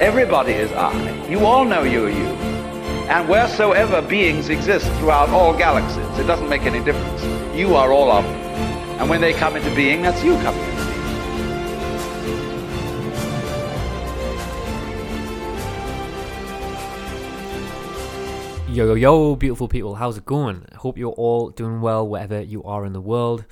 Everybody is I. You all know you are you. And wheresoever beings exist throughout all galaxies, it doesn't make any difference. You are all of them. And when they come into being, that's you coming into being. Yo, yo, yo, beautiful people, how's it going? Hope you're all doing well wherever you are in the world.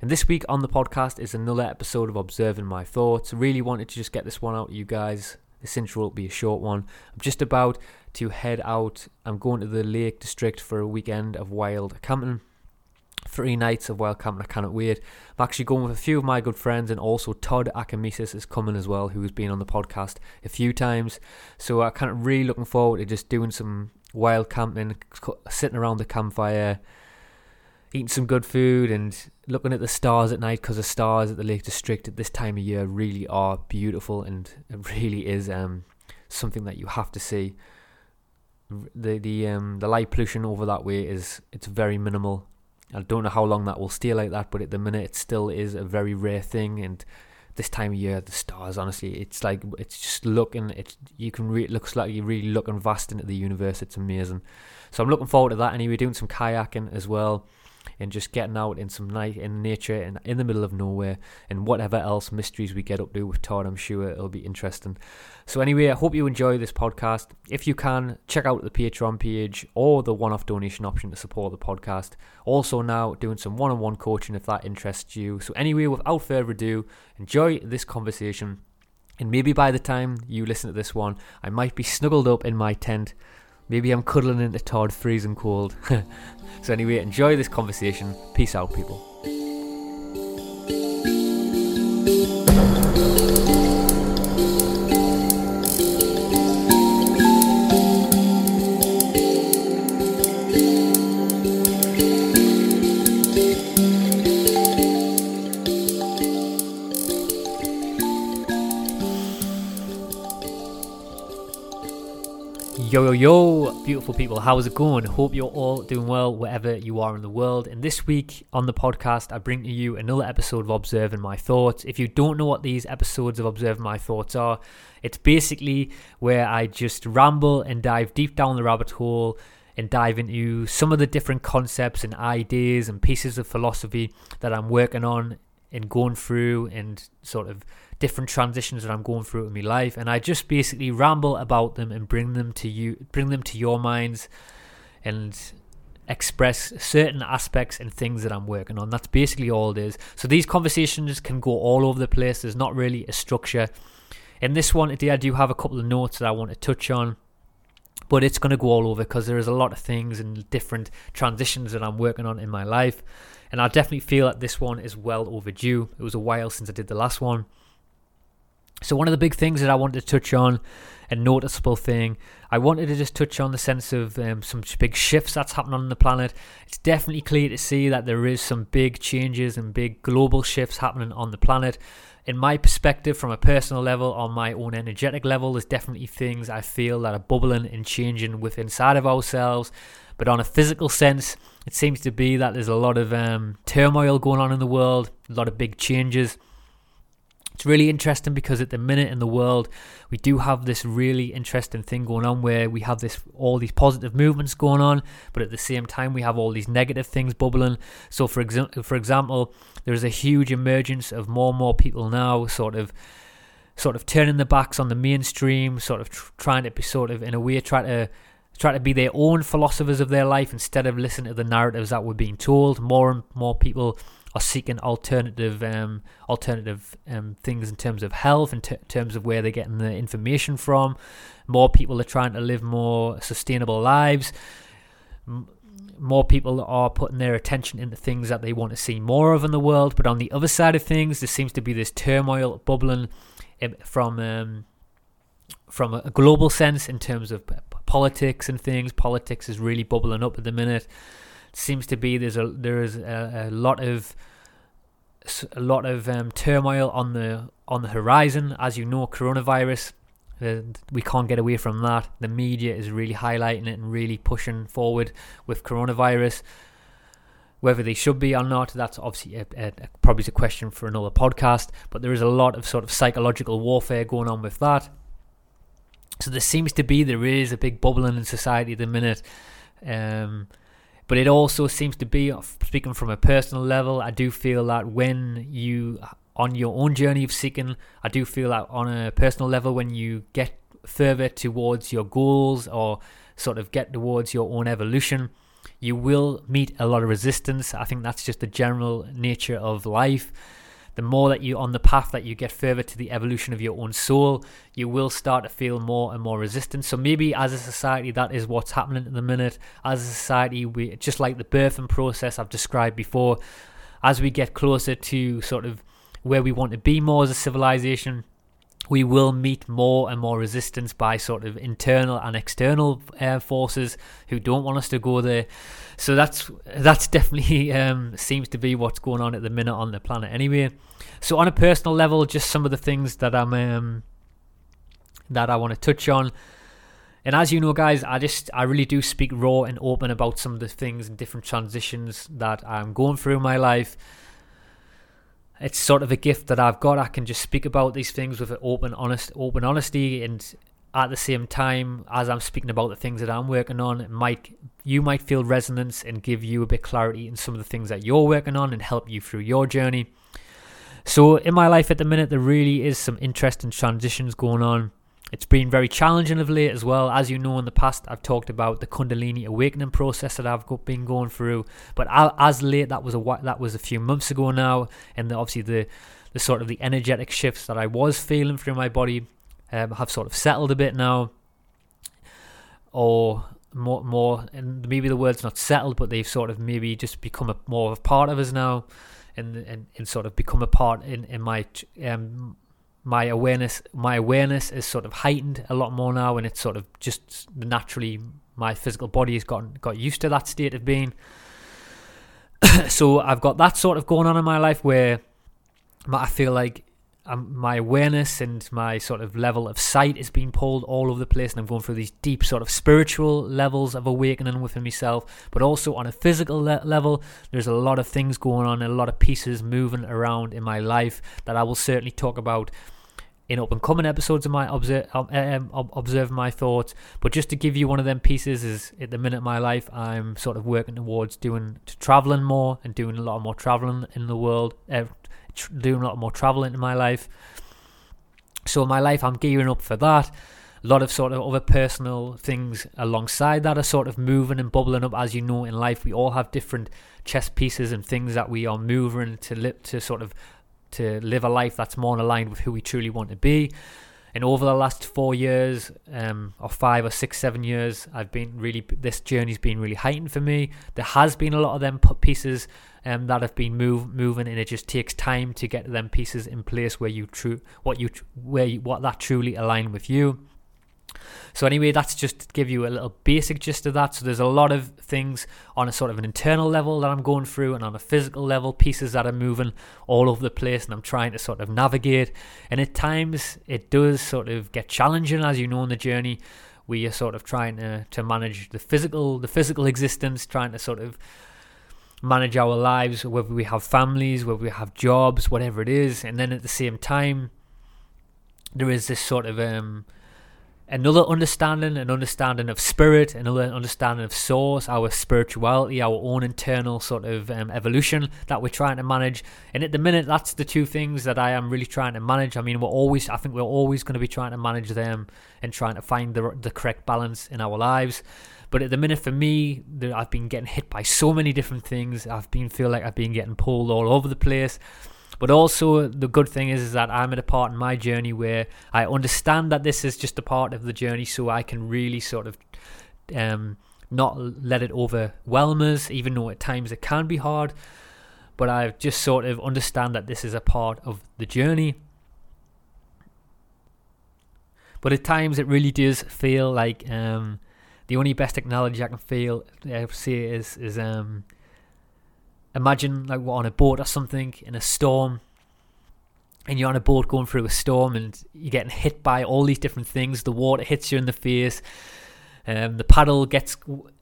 And this week on the podcast is another episode of Observing My Thoughts. Really wanted to just get this one out to you guys. This intro will be a short one. I'm just about to head out. I'm going to the Lake District for a weekend of wild camping. Three nights of wild camping, I cannot wait. I'm actually going with a few of my good friends, and also Todd Akamesis is coming as well, who has been on the podcast a few times. So I'm kind of really looking forward to just doing some wild camping, sitting around the campfire, eating some good food, and looking at the stars at night because the stars at the Lake District at this time of year really are beautiful, and it really is um, something that you have to see. The the um, the light pollution over that way is it's very minimal. I don't know how long that will stay like that, but at the minute it still is a very rare thing, and this time of year, the stars, honestly, it's like it's just looking. It you can re- it looks like you're really looking vast into the universe. It's amazing. So I'm looking forward to that. Anyway, doing some kayaking as well, and just getting out in some night in nature and in the middle of nowhere, and whatever else mysteries we get up to with Todd. I'm sure it'll be interesting. So anyway, I hope you enjoy this podcast. If you can, check out the Patreon page or the one-off donation option to support the podcast. Also now doing some one-on-one coaching if that interests you. So anyway, without further ado, enjoy this conversation. And maybe by the time you listen to this one, I might be snuggled up in my tent. Maybe I'm cuddling into Todd freezing cold. so anyway, enjoy this conversation. Peace out, people. Yo, yo, yo, beautiful people, how's it going? Hope you're all doing well wherever you are in the world. And this week on the podcast, I bring to you another episode of Observing My Thoughts. If you don't know what these episodes of Observing My Thoughts are, it's basically where I just ramble and dive deep down the rabbit hole and dive into some of the different concepts and ideas and pieces of philosophy that I'm working on and going through and sort of different transitions that I'm going through in my life, and I just basically ramble about them and bring them to you, bring them to your minds, and express certain aspects and things that I'm working on. That's basically all it is. So these conversations can go all over the place. There's not really a structure. In this one I do have a couple of notes that I want to touch on. But it's going to go all over because there is a lot of things and different transitions that I'm working on in my life. And I definitely feel that this one is well overdue. It was a while since I did the last one. So, one of the big things that I wanted to touch on, a noticeable thing, I wanted to just touch on the sense of um, some big shifts that's happening on the planet. It's definitely clear to see that there is some big changes and big global shifts happening on the planet. In my perspective, from a personal level, on my own energetic level, there's definitely things I feel that are bubbling and changing with inside of ourselves. But on a physical sense, it seems to be that there's a lot of um, turmoil going on in the world, a lot of big changes. It's really interesting because at the minute in the world, we do have this really interesting thing going on where we have this all these positive movements going on, but at the same time we have all these negative things bubbling. So for example, for example, there's a huge emergence of more and more people now, sort of sort of turning their backs on the mainstream, sort of tr- trying to be sort of in a way try to try to be their own philosophers of their life instead of listening to the narratives that we're being told. More and more people are seeking alternative um, alternative um, things in terms of health, in terms of where they're getting the information from. More people are trying to live more sustainable lives. M- more people are putting their attention into things that they want to see more of in the world. But on the other side of things, there seems to be this turmoil bubbling from um, from a global sense in terms of politics and things. Politics is really bubbling up at the minute. Seems to be there's a there is a, a lot of a lot of um, turmoil on the on the horizon. As you know, coronavirus. Uh, we can't get away from that. The media is really highlighting it and really pushing forward with coronavirus. Whether they should be or not, that's obviously a, a, probably a question for another podcast. But there is a lot of sort of psychological warfare going on with that. So there seems to be there is a big bubbling in society at the minute. Um, but it also seems to be speaking from a personal level. I do feel that when you on your own journey of seeking, I do feel that on a personal level, when you get further towards your goals or sort of get towards your own evolution, you will meet a lot of resistance. I think that's just the general nature of life. The more that you're on the path that you get further to the evolution of your own soul, you will start to feel more and more resistance. So maybe as a society, that is what's happening at the minute. As a society, we just like the birthing process I've described before. As we get closer to sort of where we want to be more as a civilization, we will meet more and more resistance by sort of internal and external uh, forces who don't want us to go there. So that's that's definitely um, seems to be what's going on at the minute on the planet. Anyway, so on a personal level, just some of the things that I'm um, that I want to touch on. And as you know, guys, I just I really do speak raw and open about some of the things and different transitions that I'm going through in my life it's sort of a gift that I've got. I can just speak about these things with an open, honest, open honesty, and at the same time, as I'm speaking about the things that I'm working on, it might you might feel resonance and give you a bit clarity in some of the things that you're working on and help you through your journey. So in my life at the minute, there really is some interesting transitions going on. It's been very challenging of late as well. As you know, in the past, I've talked about the Kundalini awakening process that I've been going through. But as late, that was a that was a few months ago now, and the, obviously the the sort of the energetic shifts that I was feeling through my body um, have sort of settled a bit now, or more more. And maybe the word's not settled, but they've sort of maybe just become a more of a part of us now. And, and, and sort of become a part in, in my um, my awareness my awareness is sort of heightened a lot more now and it's sort of just naturally my physical body has gotten got used to that state of being. So I've got that sort of going on in my life where I feel like um, my awareness and my sort of level of sight is being pulled all over the place, and I'm going through these deep sort of spiritual levels of awakening within myself. But also on a physical le- level, there's a lot of things going on, and a lot of pieces moving around in my life that I will certainly talk about in up and coming episodes of my observe, um, observe my thoughts. But just to give you one of them pieces is at the minute of my life, I'm sort of working towards doing to traveling more and doing a lot more traveling in the world. Uh, tr- doing a lot more traveling in my life. So in my life, I'm gearing up for that. A lot of sort of other personal things alongside that are sort of moving and bubbling up. As you know, in life, we all have different chess pieces and things that we are moving to live to sort of to live a life that's more aligned with who we truly want to be. And over the last four years, um, or five or six, seven years, I've been really this journey's been really heightened for me. There has been a lot of them pieces um, that have been move, moving, and it just takes time to get them pieces in place where you true what you where you, what that truly align with you. So anyway, that's just to give you a little basic gist of that. So there's a lot of things on a sort of an internal level that I'm going through, and on a physical level, pieces that are moving all over the place, and I'm trying to sort of navigate. And at times, it does sort of get challenging, as you know, in the journey. We are sort of trying to to manage the physical the physical existence, trying to sort of manage our lives, whether we have families, whether we have jobs, whatever it is, and then at the same time, there is this sort of um, another understanding, an understanding of spirit, another understanding of source, our spirituality, our own internal sort of um, evolution that we're trying to manage. And at the minute, that's the two things that I am really trying to manage. I mean, we're always, I think we're always going to be trying to manage them and trying to find the the correct balance in our lives. But at the minute, for me, I've been getting hit by so many different things. I've been feel like I've been getting pulled all over the place. But also, the good thing is, is that I'm at a part in my journey where I understand that this is just a part of the journey, so I can really sort of um, not let it overwhelm us, even though at times it can be hard. But I just sort of understand that this is a part of the journey. But at times it really does feel like um, the only best analogy I can feel uh, say is is um, imagine like we're on a boat or something in a storm and you're on a boat going through a storm and you're getting hit by all these different things. The water hits you in the face um, the paddle gets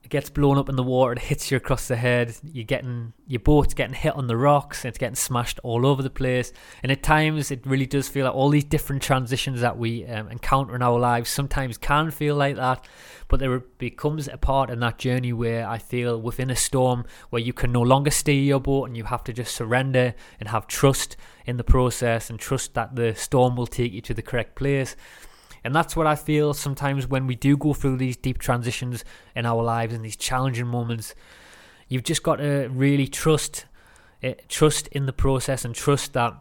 gets blown up in the water it hits you across the head. You're getting your boat's getting hit on the rocks it's getting smashed all over the place. And at times it really does feel like all these different transitions that we um, encounter in our lives sometimes can feel like that but there becomes a part in that journey where I feel within a storm where you can no longer steer your boat and you have to just surrender and have trust in the process and trust that the storm will take you to the correct place and that's what I feel sometimes when we do go through these deep transitions in our lives and these challenging moments. You've just got to really trust, uh, trust in the process and trust that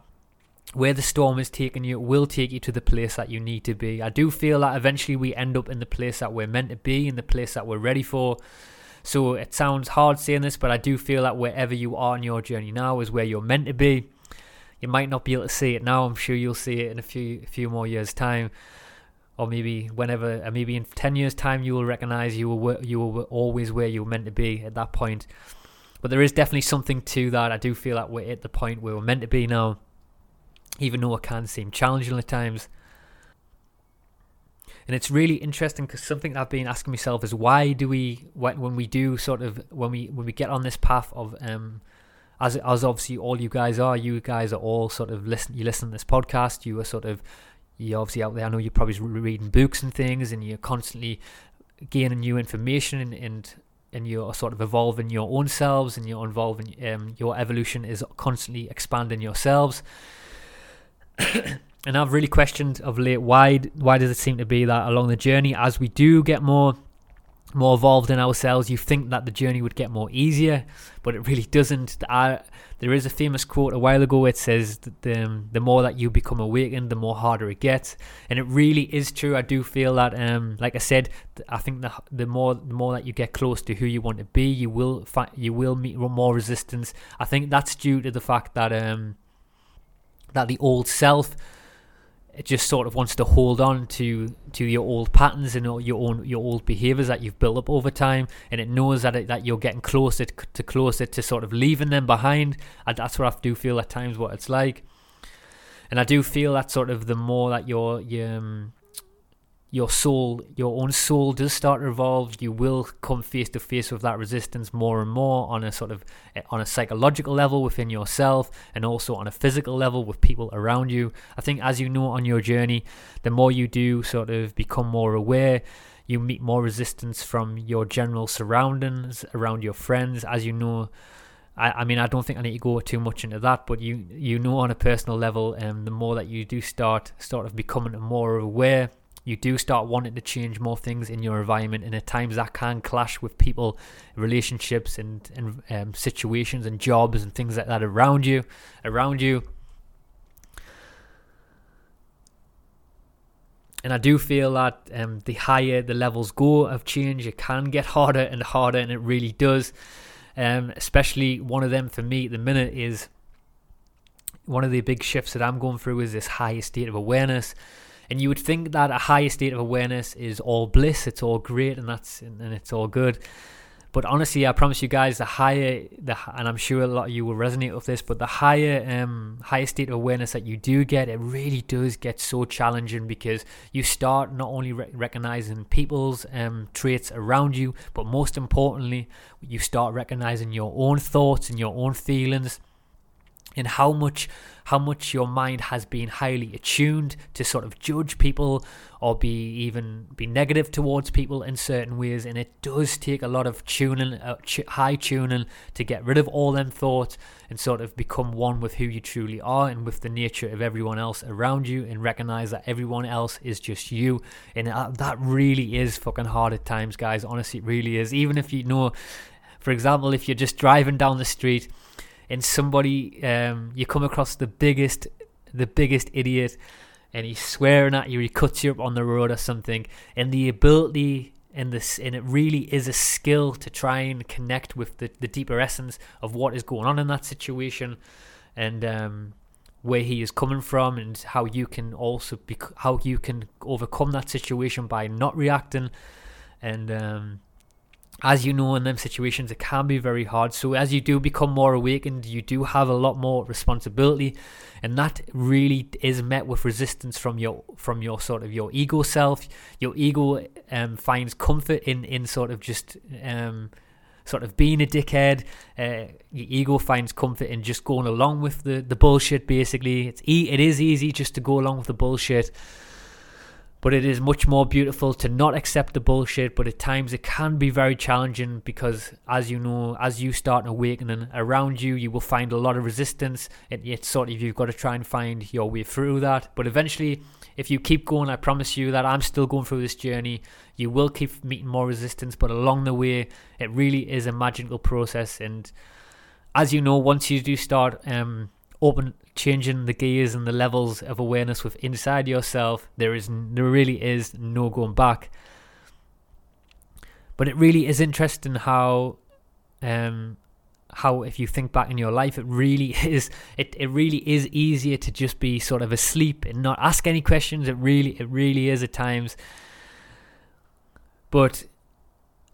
where the storm is taking you it will take you to the place that you need to be. I do feel that eventually we end up in the place that we're meant to be, in the place that we're ready for. So it sounds hard saying this, but I do feel that wherever you are in your journey now is where you're meant to be. You might not be able to see it now. I'm sure you'll see it in a few few more years' time or maybe whenever, maybe in ten years' time, you will recognize you were you were always where you were meant to be at that point. But there is definitely something to that. I do feel that we're at the point where we're meant to be now, even though it can seem challenging at times. And it's really interesting because something I've been asking myself is why do we when, when we do sort of when we when we get on this path of um as as obviously all you guys are you guys are all sort of listen you listen to this podcast you are sort of you're obviously out there. I know you're probably reading books and things, and you're constantly gaining new information and, and and you're sort of evolving your own selves and you're involving um, your evolution is constantly expanding yourselves and I've really questioned of late why why does it seem to be that along the journey as we do get more more evolved in ourselves, you think that the journey would get more easier, but it really doesn't. I, there is a famous quote a while ago. It says that the, um, the more that you become awakened, the more harder it gets, and it really is true. I do feel that, um, like I said, I think the the more the more that you get close to who you want to be, you will find you will meet more resistance. I think that's due to the fact that um, that the old self it just sort of wants to hold on to to your old patterns and your own your old behaviors that you've built up over time. And it knows that it, that you're getting closer to closer to sort of leaving them behind. And that's what I do feel at times what it's like. And I do feel that sort of the more that you're you um, your soul, your own soul does start to evolve, you will come face to face with that resistance more and more on a sort of eh, on a psychological level within yourself and also on a physical level with people around you. I think as you know on your journey, the more you do sort of become more aware, you meet more resistance from your general surroundings, around your friends, as you know. I, I mean, I don't think I need to go too much into that, but you you know on a personal level, um, the more that you do start sort of becoming more aware you do start wanting to change more things in your environment, and at times that can clash with people, relationships, and and um, situations and jobs and things like that around you, around you. And I do feel that um, the higher the levels go of change, it can get harder and harder, and it really does. Um, especially one of them for me at the minute is one of the big shifts that I'm going through is this higher state of awareness and you would think that a higher state of awareness is all bliss, it's all great, and that's and it's all good. But honestly, I promise you guys, the higher the and I'm sure a lot of you will resonate with this, but the higher um higher state of awareness that you do get, it really does get so challenging because you start not only re- recognizing people's um traits around you, but most importantly, you start recognizing your own thoughts and your own feelings and how much how much your mind has been highly attuned to sort of judge people or be even be negative towards people in certain ways. And it does take a lot of tuning uh, high tuning to get rid of all them thoughts and sort of become one with who you truly are and with the nature of everyone else around you and recognize that everyone else is just you. And that really is fucking hard at times guys. Honestly it really is. Even if you know for example if you're just driving down the street and somebody um, you come across the biggest the biggest idiot and he's swearing at you he cuts you up on the road or something and the ability and this and it really is a skill to try and connect with the, the deeper essence of what is going on in that situation and um, where he is coming from and how you can also be how you can overcome that situation by not reacting and um, as you know in them situations it can be very hard so as you do become more awakened you do have a lot more responsibility and that really is met with resistance from your from your sort of your ego self your ego um, finds comfort in in sort of just um, sort of being a dickhead. Uh, your ego finds comfort in just going along with the, the bullshit. Basically, it's e- it is easy just to go along with the bullshit, but it is much more beautiful to not accept the bullshit. But at times it can be very challenging because, as you know, as you start awakening around you, you will find a lot of resistance. And it's sort of you've got to try and find your way through that. But eventually, if you keep going, I promise you that I'm still going through this journey. You will keep meeting more resistance, but along the way, it really is a magical process. And as you know, once you do start um, open changing the gears and the levels of awareness with inside yourself, there is there really is no going back. But it really is interesting how um, how if you think back in your life it really is it, it really is easier to just be sort of asleep and not ask any questions it really it really is at times but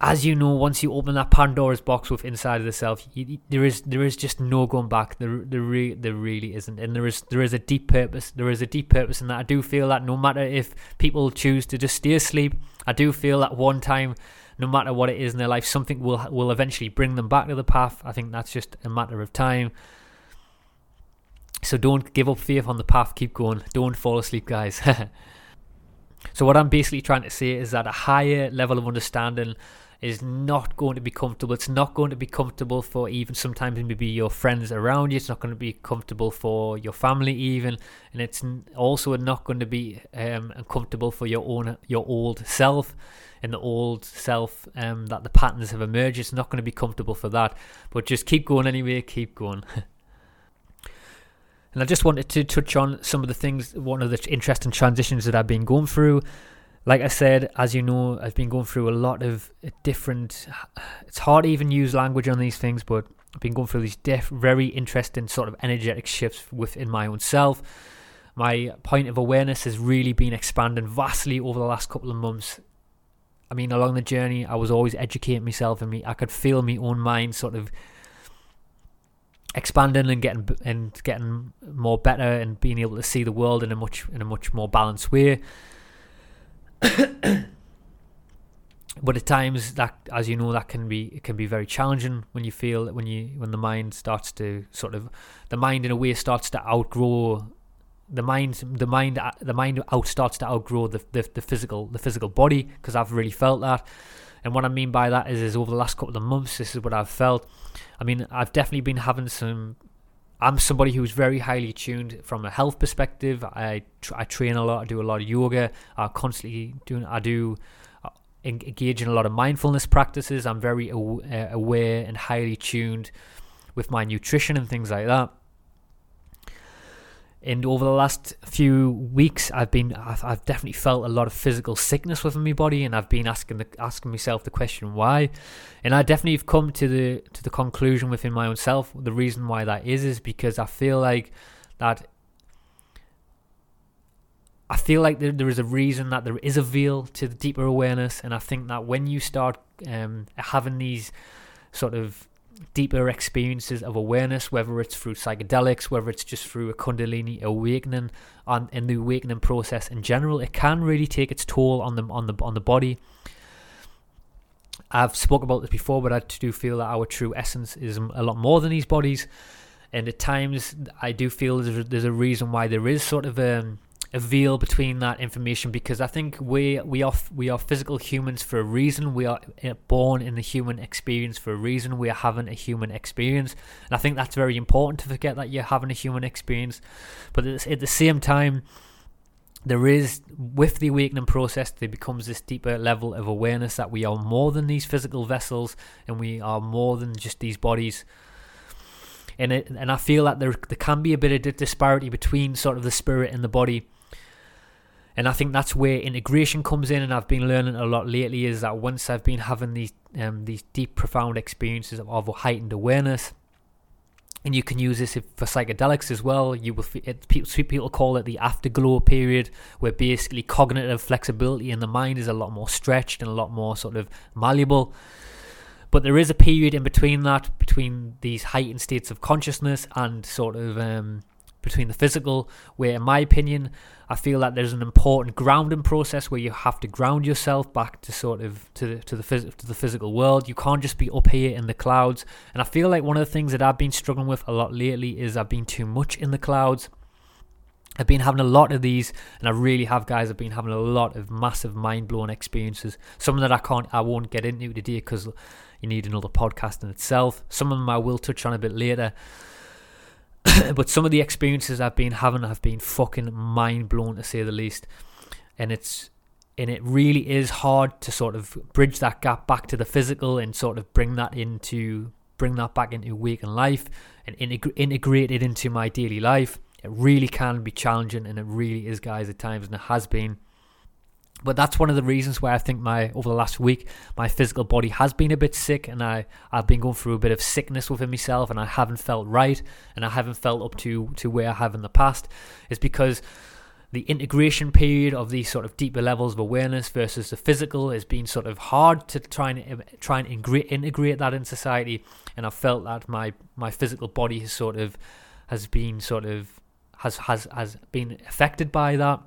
as you know once you open that pandora's box with inside of the self you, there is there is just no going back there there, re, there really isn't and there is there is a deep purpose there is a deep purpose in that i do feel that no matter if people choose to just stay asleep i do feel that one time no matter what it is in their life, something will will eventually bring them back to the path. I think that's just a matter of time. So don't give up faith on the path. Keep going. Don't fall asleep, guys. so what I'm basically trying to say is that a higher level of understanding is not going to be comfortable. It's not going to be comfortable for even sometimes maybe your friends around you. It's not going to be comfortable for your family even, and it's also not going to be um, comfortable for your own your old self and the old self. Um, that the patterns have emerged. It's not going to be comfortable for that. But just keep going anyway. Keep going. and I just wanted to touch on some of the things, one of the interesting transitions that I've been going through like I said, as you know, I've been going through a lot of uh, different. It's hard to even use language on these things, but I've been going through these very interesting sort of energetic shifts within my own self. My point of awareness has really been expanding vastly over the last couple of months. I mean, along the journey, I was always educating myself, and me, I could feel my own mind sort of expanding and getting and getting more better, and being able to see the world in a much in a much more balanced way. but at times that as you know that can be it can be very challenging when you feel when you when the mind starts to sort of the mind in a way starts to outgrow the mind the mind the mind out starts to outgrow the the, the physical the physical body because I've really felt that. And what I mean by that is is over the last couple of months this is what I've felt. I mean I've definitely been having some I'm somebody who's very highly tuned from a health perspective. I I train a lot. I do a lot of yoga. I constantly doing. I do uh, engage in a lot of mindfulness practices. I'm very uh, aware and highly tuned with my nutrition and things like that and over the last few weeks I've been I've, I've, definitely felt a lot of physical sickness within my body and I've been asking the asking myself the question why? And I definitely have come to the to the conclusion within my own self the reason why that is is because I feel like that I feel like there, there is a reason that there is a veil to the deeper awareness. And I think that when you start um, having these sort of deeper experiences of awareness, whether it's through psychedelics, whether it's just through a Kundalini awakening, on in the awakening process in general, it can really take its toll on the on the on the body. I've spoke about this before, but I do feel that our true essence is a lot more than these bodies, and at times I do feel there's, there's a reason why there is sort of a um, a veil between that information because I think we we are we are physical humans for a reason. We are uh, born in the human experience for a reason. We are having a human experience, and I think that's very important to forget that you're having a human experience. But at the same time, there is with the awakening process there becomes this deeper level of awareness that we are more than these physical vessels and we are more than just these bodies and it, and I feel that there there can be a bit of disparity between sort of the spirit and the body and I think that's where integration comes in. And I've been learning a lot lately is that once I've been having these um, these deep, profound experiences of, of heightened awareness, and you can use this for psychedelics as well. You will it, people people call it the afterglow period, where basically cognitive flexibility in the mind is a lot more stretched and a lot more sort of malleable. But there is a period in between that, between these heightened states of consciousness and sort of um, between the physical, where, in my opinion, I feel that there's an important grounding process where you have to ground yourself back to sort of to the, to the phys- to the physical world. You can't just be up here in the clouds. And I feel like one of the things that I've been struggling with a lot lately is I've been too much in the clouds. I've been having a lot of these, and I really have, guys. I've been having a lot of massive, mind blowing experiences. Some that I can't, I won't get into today because you need another podcast in itself. Some of them I will touch on a bit later. but some of the experiences I've been having have been fucking mind blown to say the least. And it's and it really is hard to sort of bridge that gap back to the physical and sort of bring that into bring that back into waking life and integ- integrate it into my daily life. It really can be challenging and it really is guys at times and it has been but that's one of the reasons why I think my over the last week my physical body has been a bit sick and I I've been going through a bit of sickness within myself and I haven't felt right and I haven't felt up to to where I have in the past. Is because the integration period of these sort of deeper levels of awareness versus the physical has been sort of hard to try and try and integrate, that in society and I felt that my my physical body has sort of has been sort of has has has been affected by that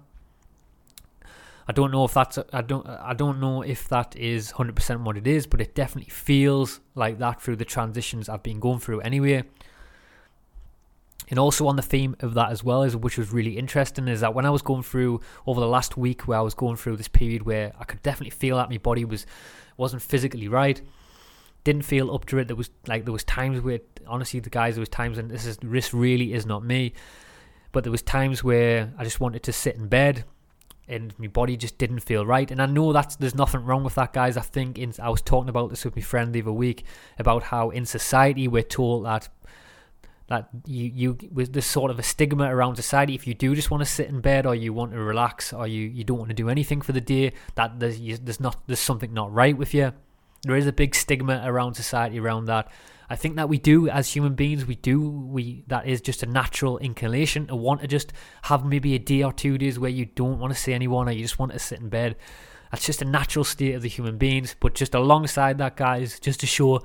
I don't know if that's I don't I don't know if that is 100% what it is, but it definitely feels like that through the transitions I've been going through anyway. And also on the theme of that as well is which was really interesting is that when I was going through over the last week where I was going through this period where I could definitely feel that my body was wasn't physically right, didn't feel up to it. There was like there was times where honestly the guys there was times and this is this really is not me, but there was times where I just wanted to sit in bed and my body just didn't feel right. And I know that's there's nothing wrong with that, guys. I think in, I was talking about this with my friend the other week about how in society we're told that that you you with this sort of a stigma around society. If you do just want to sit in bed or you want to relax or you, you don't want to do anything for the day, that there's you, there's not there's something not right with you. There is a big stigma around society around that. I think that we do as human beings, we do we that is just a natural inclination to want to just have maybe a day or two days where you don't want to see anyone or you just want to sit in bed. That's just a natural state of the human beings. But just alongside that, guys, just to show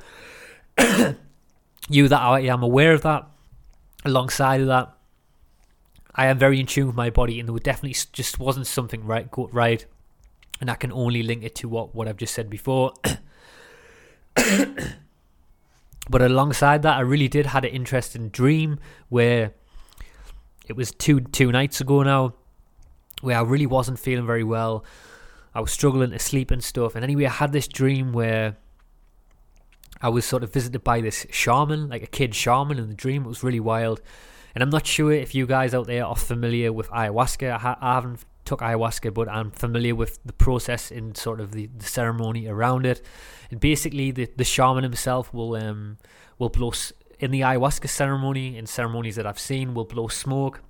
you that I am aware of that. Alongside of that, I am very in tune with my body, and there definitely just wasn't something right, right, and I can only link it to what what I've just said before. But alongside that, I really did had an interesting dream where it was two two nights ago now, where I really wasn't feeling very well. I was struggling to sleep and stuff. And anyway, I had this dream where I was sort of visited by this shaman, like a kid shaman in the dream. It was really wild. And I'm not sure if you guys out there are familiar with ayahuasca. I, ha- I haven't took ayahuasca, but I'm familiar with the process and sort of the, the ceremony around it. And basically, the, the shaman himself will um will blow in the ayahuasca ceremony in ceremonies that I've seen will blow smoke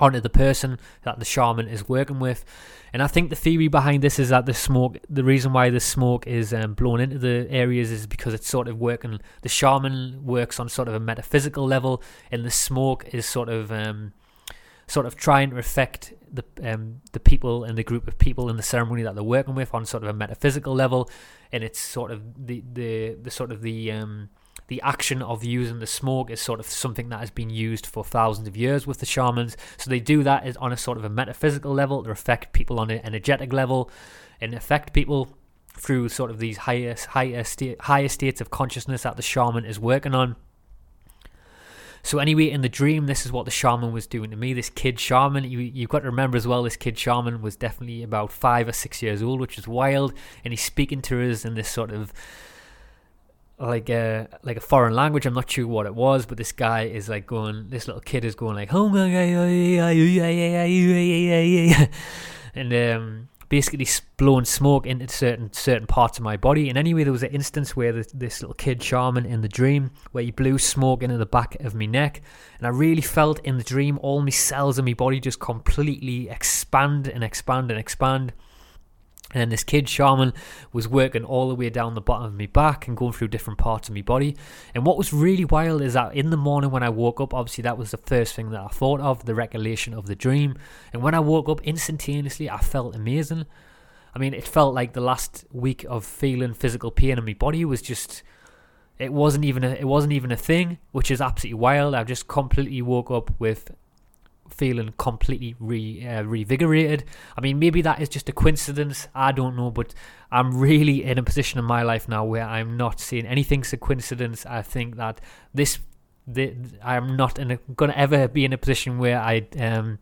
onto the person that the shaman is working with. And I think the theory behind this is that the smoke, the reason why the smoke is um, blown into the areas is because it's sort of working. The shaman works on sort of a metaphysical level, and the smoke is sort of um, sort of trying to affect the um, the people and the group of people in the ceremony that they're working with on sort of a metaphysical level, and it's sort of the the, the sort of the um, the action of using the smoke is sort of something that has been used for thousands of years with the shamans. So they do that is on a sort of a metaphysical level to affect people on an energetic level, and affect people through sort of these higher higher state, higher states of consciousness that the shaman is working on. So anyway, in the dream, this is what the shaman was doing to me. This kid shaman, you you've got to remember as well. This kid shaman was definitely about five or six years old, which is wild, and he's speaking to us in this sort of like a like a foreign language. I'm not sure what it was, but this guy is like going. This little kid is going like, and um, basically blowing smoke into certain certain parts of my body. And anyway, there was an instance where this, this little kid shaman in the dream where he blew smoke into the back of my neck, and I really felt in the dream all my cells in my body just completely expand and expand and expand. And this kid shaman was working all the way down the bottom of my back and going through different parts of my body. And what was really wild is that in the morning when I woke up, obviously that was the first thing that I thought of, the recollection of the dream. And when I woke up instantaneously, I felt amazing. I mean, it felt like the last week of feeling physical pain in my body was just it wasn't even a, it wasn't even a thing, which is absolutely wild. I just completely woke up with feeling completely re, uh, revigorated. I mean, maybe that is just a coincidence. I don't know, but I'm really in a position in my life now where I'm not seeing anything's a coincidence. I think that this, the, I'm not going to ever be in a position where I um,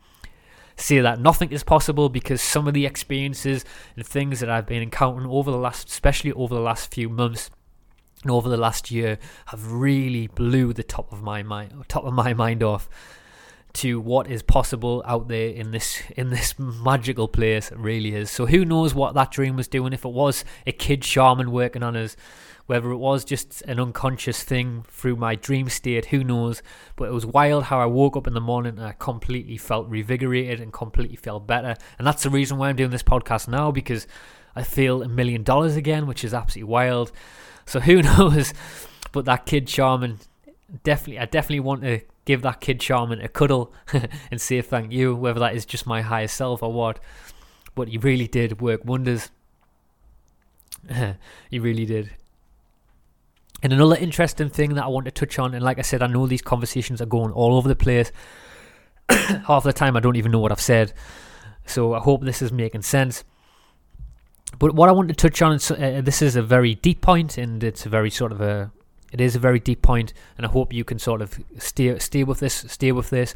say that nothing is possible because some of the experiences and things that I've been encountering over the last, especially over the last few months and over the last year have really blew the top of my mind top of my mind off to what is possible out there in this in this magical place really is. So who knows what that dream was doing if it was a kid shaman working on us whether it was just an unconscious thing through my dream state who knows? But it was wild how i woke up in the morning and i completely felt revigorated and completely felt better. And that's the reason why i'm doing this podcast now because i feel a million dollars again which is absolutely wild. So who knows? But that kid shaman, definitely, I definitely want to give that kid shaman a cuddle and say thank you, whether that is just my higher self or what. But he really did work wonders. he really did. And another interesting thing that I want to touch on, and like I said, I know these conversations are going all over the place. Half the time, I don't even know what I've said. So I hope this is making sense. But what I want to touch on, uh, this is a very deep point, and it's a very sort of a, it is a very deep point, and I hope you can sort of stay stay with this, stay with this.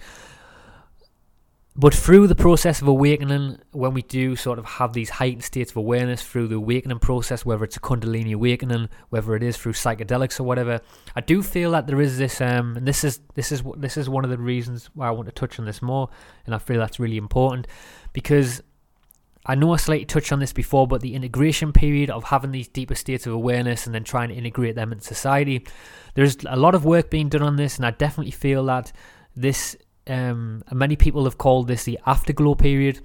But through the process of awakening, when we do sort of have these heightened states of awareness through the awakening process, whether it's a Kundalini awakening, whether it is through psychedelics or whatever, I do feel that there is this, um, and this is this is this is one of the reasons why I want to touch on this more, and I feel that's really important because I know I slightly touched on this before, but the integration period of having these deeper states of awareness and then trying to integrate them in society, there's a lot of work being done on this, and I definitely feel that this, um, many people have called this the afterglow period.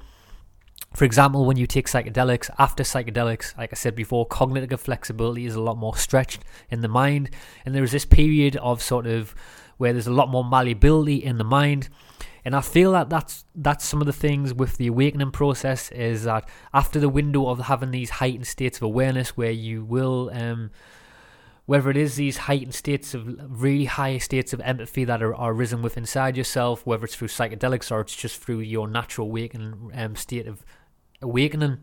For example, when you take psychedelics, after psychedelics, like I said before, cognitive flexibility is a lot more stretched in the mind, and there is this period of sort of where there's a lot more malleability in the mind and I feel that that's that's some of the things with the awakening process is that after the window of having these heightened states of awareness, where you will, um, whether it is these heightened states of really high states of empathy that are, are risen within inside yourself, whether it's through psychedelics or it's just through your natural awakening um, state of awakening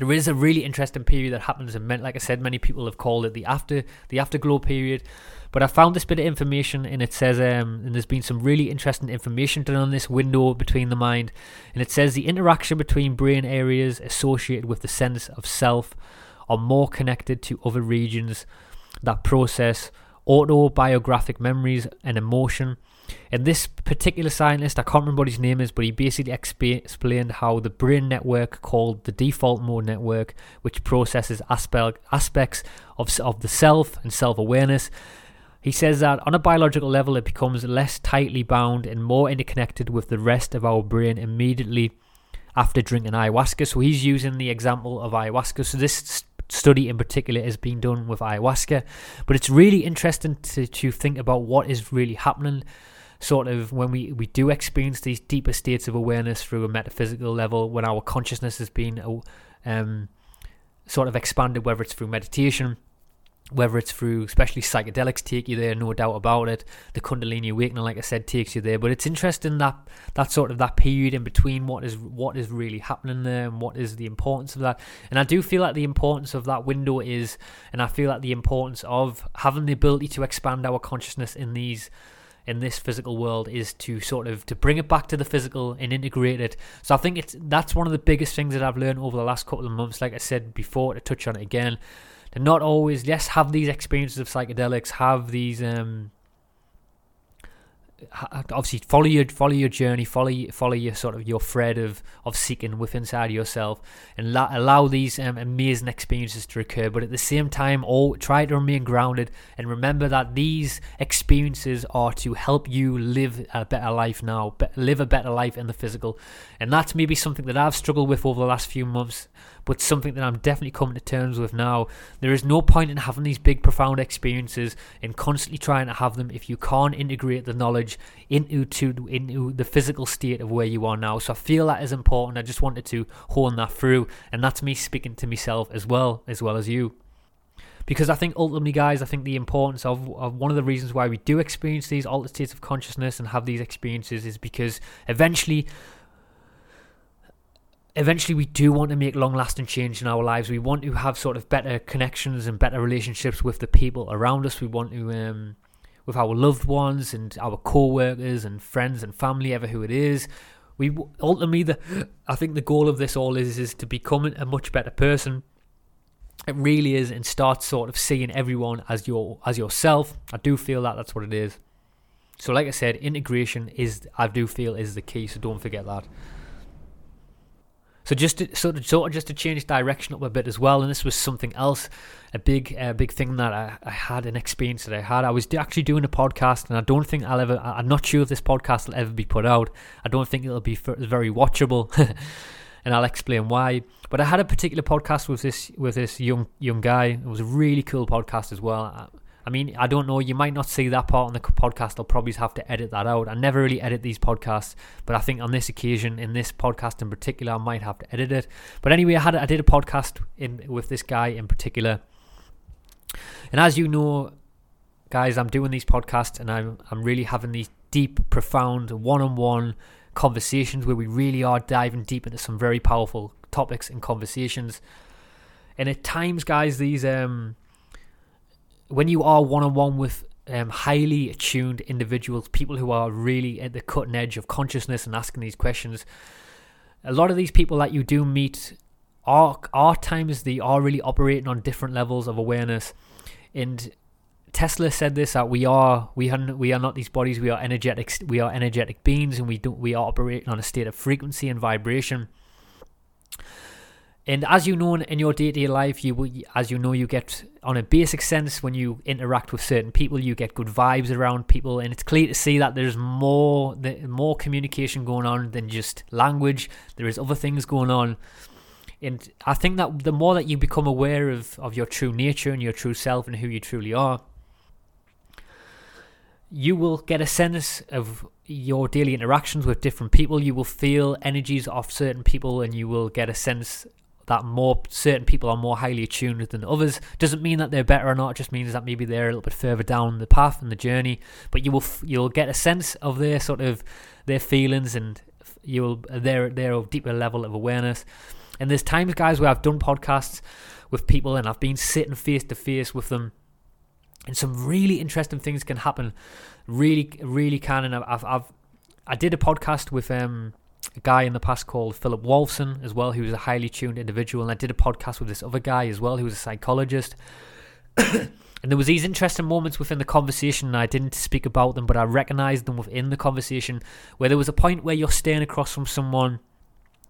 there is a really interesting period that happens and like I said many people have called it the after the afterglow period. But I found this bit of information and it says um, and there's been some really interesting information done on this window between the mind. And it says the interaction between brain areas associated with the sense of self are more connected to other regions that process autobiographic memories and emotion and this particular scientist, I can't remember what his name is, but he basically exp- explained how the brain network called the default mode network, which processes aspect, aspects of, of the self and self awareness. He says that on a biological level, it becomes less tightly bound and more interconnected with the rest of our brain immediately after drinking ayahuasca. So he's using the example of ayahuasca. So this study in particular is being done with ayahuasca, but it's really interesting to, to think about what is really happening sort of when we, we do experience these deeper states of awareness through a metaphysical level, when our consciousness has been uh, um, sort of expanded, whether it's through meditation, whether it's through, especially psychedelics take you there, no doubt about it. The Kundalini awakening, like I said, takes you there. But it's interesting that that sort of that period in between what is what is really happening there and what is the importance of that. And I do feel like the importance of that window is, and I feel like the importance of having the ability to expand our consciousness in these in this physical world is to sort of to bring it back to the physical and integrate it. So I think it's that's one of the biggest things that I've learned over the last couple of months. Like I said before, to touch on it again, to not always yes have these experiences of psychedelics, have these um obviously follow your follow your journey, follow follow your sort of your thread of of seeking within inside yourself, and la- allow these um, amazing experiences to occur. But at the same time, all try to remain grounded and remember that these experiences are to help you live a better life now, live a better life in the physical, and that's maybe something that I've struggled with over the last few months but something that I'm definitely coming to terms with now. There is no point in having these big, profound experiences and constantly trying to have them if you can't integrate the knowledge into to, into the physical state of where you are now. So I feel that is important. I just wanted to hone that through, and that's me speaking to myself as well, as well as you because I think ultimately, guys, I think the importance of, of one of the reasons why we do experience these altered states of consciousness and have these experiences is because eventually eventually we do want to make long lasting change in our lives. We want to have sort of better connections and better relationships with the people around us. We want to um, with our loved ones and our co-workers and friends and family, ever who it is. We ultimately, the, I think the goal of this all is is to become a much better person. It really is, and start sort of seeing everyone as your as yourself. I do feel that that's what it is. So, like I said, integration is I do feel is the key. So don't forget that. So just to, sort of, sort of just to change direction up a bit as well, and this was something else, a big, uh, big thing that I, I had an experience that I had. I was actually doing a podcast, and I don't think I'll ever. I'm not sure if this podcast will ever be put out. I don't think it'll be very watchable, and I'll explain why. But I had a particular podcast with this with this young young guy. It was a really cool podcast as well. I mean, I don't know. You might not see that part on the podcast. I'll probably have to edit that out. I never really edit these podcasts, but I think on this occasion, in this podcast in particular, I might have to edit it. But anyway, I had I did a podcast in with this guy in particular, and as you know, guys, I'm doing these podcasts, and I'm I'm really having these deep, profound, one-on-one conversations where we really are diving deep into some very powerful topics and conversations. And at times, guys, these um when you are one on one with um, highly attuned individuals, people who are really at the cutting edge of consciousness and asking these questions, a lot of these people that you do meet are are times they are really operating on different levels of awareness. And Tesla said this that we are we are we are not these bodies, we are energetic we are energetic beings, and we don't we are operating on a state of frequency and vibration. And as you know in your day to day life, you as you know, you get on a basic sense when you interact with certain people, you get good vibes around people, and it's clear to see that there's more more communication going on than just language. There is other things going on, and I think that the more that you become aware of of your true nature and your true self and who you truly are, you will get a sense of your daily interactions with different people. You will feel energies of certain people, and you will get a sense that more certain people are more highly attuned than others. Doesn't mean that they're better or not. Just means that maybe they're a little bit further down the path and the journey. But you will you'll get a sense of their sort of their feelings and you'll their their deeper level of awareness. And there's times, guys, where I've done podcasts with people and I've been sitting face to face with them, and some really interesting things can happen. Really, really can. And I've I've I did a podcast with um a guy in the past called Philip Wolfson as well, who was a highly tuned individual. And I did a podcast with this other guy as well, who was a psychologist. and there was these interesting moments within the conversation, I didn't speak about them, but I recognized them within the conversation, where there was a point where you're staring across from someone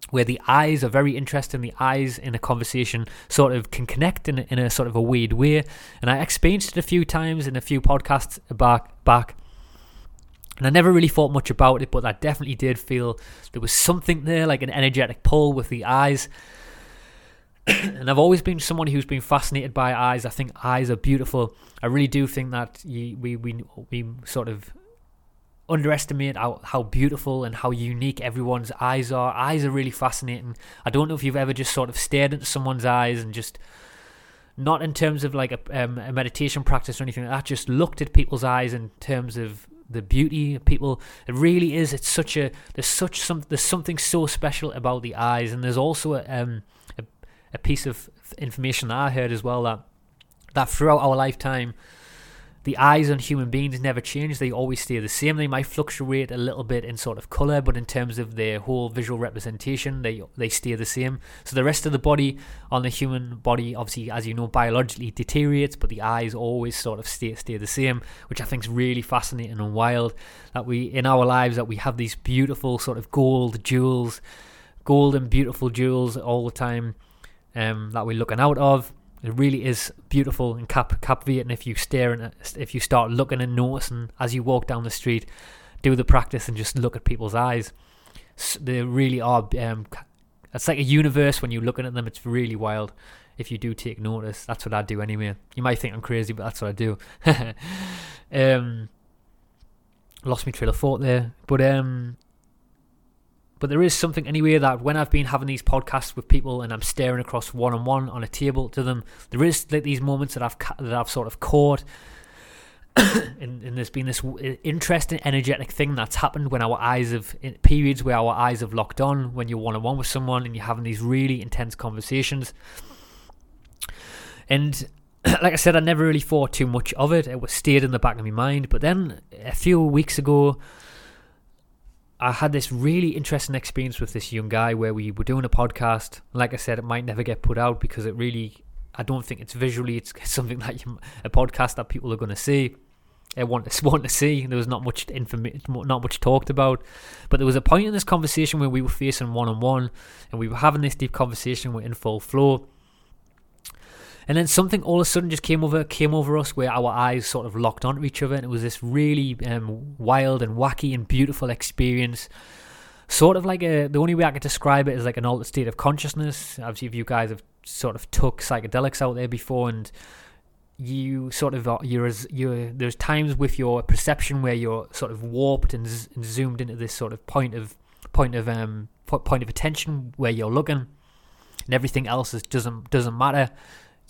where the eyes are very interesting. The eyes in a conversation sort of can connect in a, in a sort of a weird way. And I experienced it a few times in a few podcasts back back. And I never really thought much about it, but I definitely did feel there was something there, like an energetic pull with the eyes. and I've always been someone who's been fascinated by eyes. I think eyes are beautiful. I really do think that you, we we we sort of underestimate how, how beautiful and how unique everyone's eyes are. Eyes are really fascinating. I don't know if you've ever just sort of stared into someone's eyes and just not in terms of like a, um, a meditation practice or anything like that, just looked at people's eyes in terms of the beauty of people. It really is. It's such a there's such some there's something so special about the eyes, and there's also a, um, a, a piece of information that I heard as well that that throughout our lifetime, the eyes on human beings never change. They always stay the same. They might fluctuate a little bit in sort of color, but in terms of their whole visual representation, they they stay the same. So the rest of the body on the human body, obviously, as you know, biologically deteriorates, but the eyes always sort of stay stay the same, which I think is really fascinating and wild. That we in our lives that we have these beautiful sort of gold jewels, gold and beautiful jewels all the time, um, that we're looking out of it really is beautiful and cap captivating if you stare and if you start looking and noticing as you walk down the street. Do the practice and just look at people's eyes. They really are. Um, it's like a universe when you're looking at them. It's really wild. If you do take notice, that's what I do anyway. You might think I'm crazy, but that's what I do. um, lost my trail of thought there, but um, but there is something anyway that when I've been having these podcasts with people and I'm staring across one on one on a table to them, there is like these moments that I've that I've sort of caught. and, and, there's been this interesting energetic thing that's happened when our eyes have periods where our eyes have locked on when you're one on one with someone and you're having these really intense conversations. And like I said, I never really thought too much of it. It was stayed in the back of my mind. But then a few weeks ago, I had this really interesting experience with this young guy where we were doing a podcast. Like I said, it might never get put out because it really, I don't think it's visually, it's something that you, a podcast that people are going to see. I want to want to see. There was not much information, not much talked about, but there was a point in this conversation where we were facing one on one, and we were having this deep conversation. We're in full flow, and then something all of a sudden just came over came over us where our eyes sort of locked onto each other. And it was this really um, wild and wacky and beautiful experience. Sort of like a the only way i could describe it is like an altered state of consciousness. Obviously if you guys have sort of took psychedelics out there before and you sort of you're as you're there's times with your perception where you're sort of warped and, z- and zoomed into this sort of point of point of um point of attention where you're looking and everything else is, doesn't doesn't matter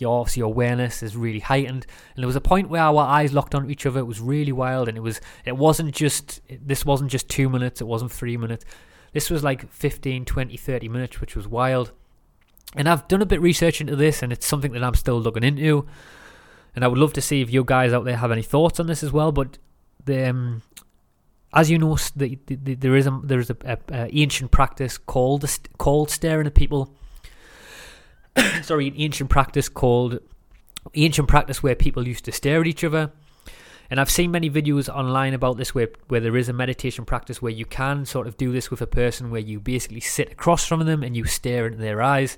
your obviously awareness is really heightened. And there was a point where our eyes locked onto each other. It was really wild, and it was it wasn't just this wasn't just two minutes. It wasn't three minutes. This was like 15, 20, 30 minutes, which was wild. And I've done a bit of research into this, and it's something that I'm still looking into. And I would love to see if you guys out there have any thoughts on this as well. But the, um, as you know, the, the, the, there is a there is a, a, a ancient practice called called staring at people sorry, an ancient practice called ancient practice where people used to stare at each other. And I've seen many videos online about this where, where there is a meditation practice where you can sort of do this with a person where you basically sit across from them and you stare into their eyes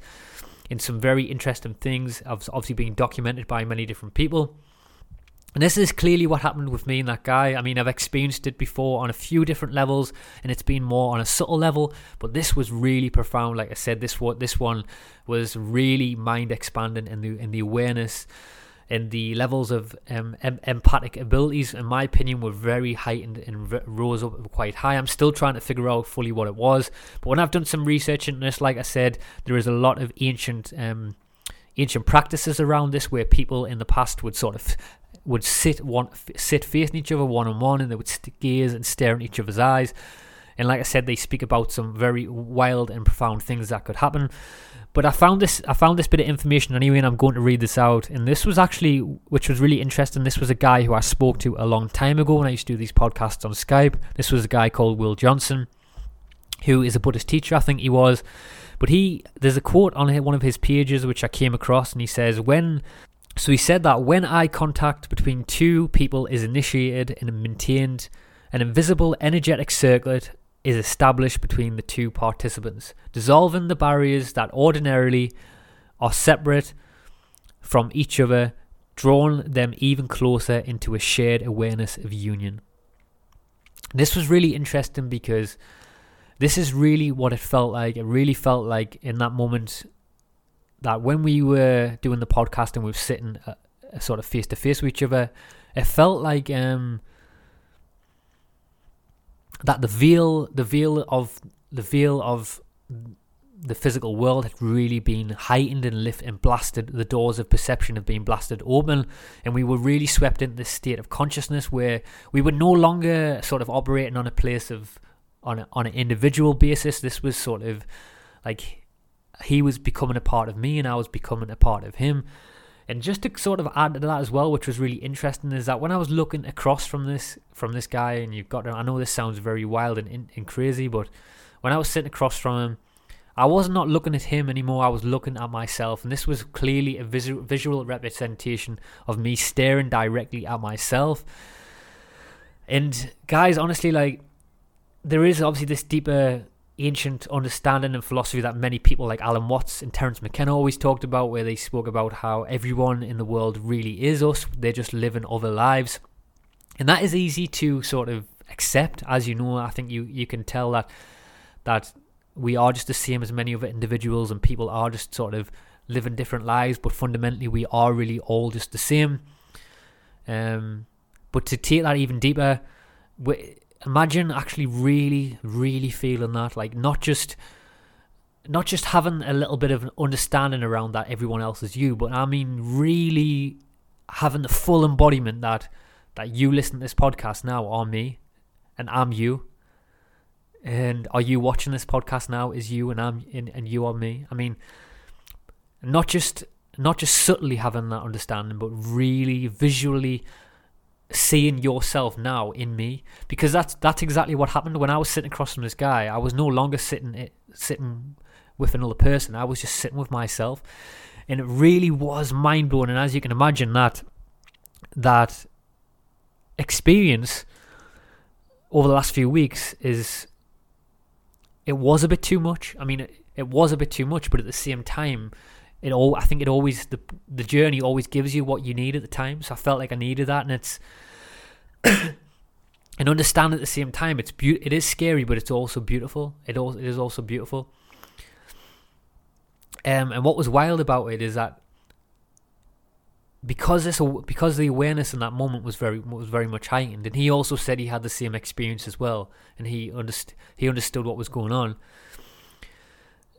in some very interesting things, obviously being documented by many different people. And this is clearly what happened with me and that guy. I mean, I've experienced it before on a few different levels, and it's been more on a subtle level. But this was really profound. Like I said, this what this one was really mind expanding in the in the awareness and the levels of um, em- empathic abilities, in my opinion, were very heightened and r- rose up quite high. I'm still trying to figure out fully what it was, but when I've done some research into this, like I said, there is a lot of ancient. Um, ancient practices around this where people in the past would sort of would sit one sit facing each other one on one, and they would gaze and stare in each other's eyes. And like I said, they speak about some very wild and profound things that could happen. But I found this I found this bit of information anyway, and I'm going to read this out. And this was actually, which was really interesting. This was a guy who I spoke to a long time ago when I used to do these podcasts on Skype. This was a guy called Will Johnson, who is a Buddhist teacher, I think he was. But he, there's a quote on one of his pages which I came across, and he says, "When so he said that when eye contact between two people is initiated and maintained, an invisible energetic circlet is established between the two participants, dissolving the barriers that ordinarily are separate from each other, drawing them even closer into a shared awareness of union. This was really interesting because this is really what it felt like. It really felt like in that moment that when we were doing the podcast and we were sitting uh, uh, sort of face to face with each other, it felt like um, that the veil, the veil of the veil of the physical world had really been heightened and lifted and blasted. The doors of perception have been blasted open, and we were really swept into this state of consciousness where we were no longer sort of operating on a place of on a, on an individual basis. This was sort of like he was becoming a part of me and I was becoming a part of him. And just to sort of add to that as well, which was really interesting, is that when I was looking across from this from this guy, and you've got, I know this sounds very wild and, and crazy, but when I was sitting across from him, I was not looking at him anymore. I was looking at myself, and this was clearly a visual representation of me staring directly at myself. And guys, honestly, like there is obviously this deeper ancient understanding and philosophy that many people like Alan Watts and Terence McKenna always talked about, where they spoke about how everyone in the world really is us. They're just living other lives, and that is easy to sort of accept. As you know, I think you you can tell that that we are just the same as many other individuals, and people are just sort of living different lives, but fundamentally we are really all just the same. Um, but to take that even deeper, we, imagine actually really, really feeling that, like not just not just having a little bit of an understanding around that everyone else is you, but I mean really having the full embodiment that that you listen to this podcast now are me and I'm you. And are you watching this podcast now is you and I'm and, and you are me. I mean not just not just subtly having that understanding, but really visually seeing yourself now in me because that's that's exactly what happened when I was sitting across from this guy. I was no longer sitting eh, sitting with another person. I was just sitting with myself, and it really was mind blowing. And as you can imagine, that that experience over the last few weeks is it was a bit too much. I mean, it, it was a bit too much, but at the same time, it all I think it always the the journey always gives you what you need at the time. So I felt like I needed that, and it's and understand at the same time it's be- it is scary, but it's also beautiful. It also it is also beautiful. Um, and what was wild about it is that because this because the awareness in that moment was very was very much heightened, and he also said he had the same experience as well, and he underst- he understood what was going on.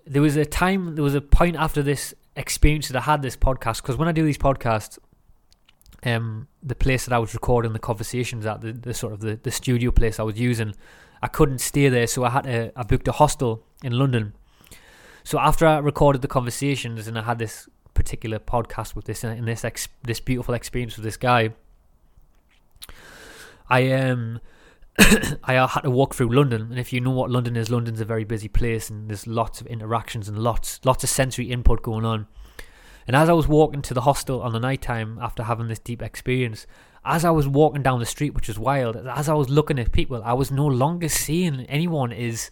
There was a time, there was a point after this experience that I had this podcast because when I do these podcasts, um, the place that I was recording the conversations at, the, the sort of the, the studio place I was using, I couldn't stay there, so I had to, I booked a hostel in London. So after I recorded the conversations and I had this particular podcast with this and this ex, this beautiful experience with this guy, I um I had to walk through London, and if you know what London is, London's a very busy place, and there's lots of interactions and lots lots of sensory input going on. And as I was walking to the hostel on the night time after having this deep experience, as I was walking down the street, which was wild, as I was looking at people, I was no longer seeing anyone is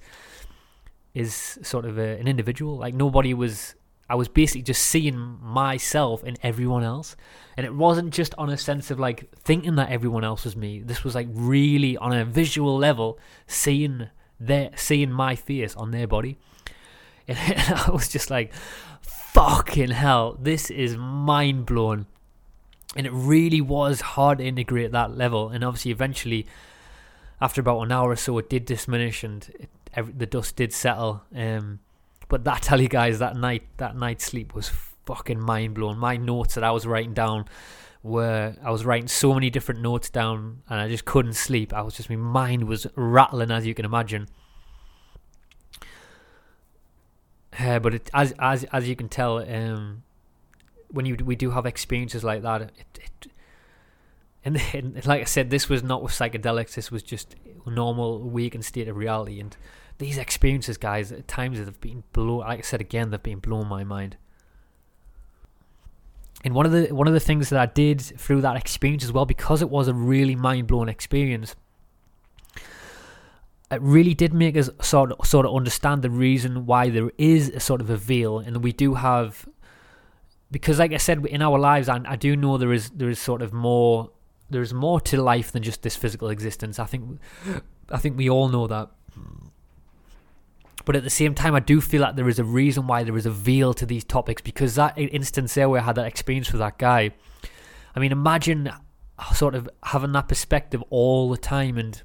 is sort of a, an individual. Like nobody was. I was basically just seeing myself in everyone else, and it wasn't just on a sense of like thinking that everyone else was me. This was like really on a visual level, seeing their seeing my face on their body, and I was just like, fucking hell, this is mind blowing. And it really was hard to integrate that level. And obviously, eventually, after about an hour or so, it did diminish and it, the dust did settle. Um, but that tell you guys, that night, that night's sleep was fucking mind blowing. My notes that I was writing down were I was writing so many different notes down, and I just couldn't sleep. I was just my mind was rattling, as you can imagine. Uh, but it, as as as you can tell, um, when you we do have experiences like that, it, it and, and, like I said, this was not with psychedelics. This was just normal waking state of reality. And these experiences, guys, at times have been blown. Like I said again, they've been blowing my mind. And one of the one of the things that I did through that experience as well, because it was a really mind blowing experience, it really did make us sort of, sort of understand the reason why there is a sort of a veil, and we do have, because like I said, in our lives, I, I do know there is there is sort of more there is more to life than just this physical existence. I think I think we all know that. But at the same time, I do feel like there is a reason why there is a veil to these topics because that instance there where I had that experience with that guy. I mean, imagine sort of having that perspective all the time and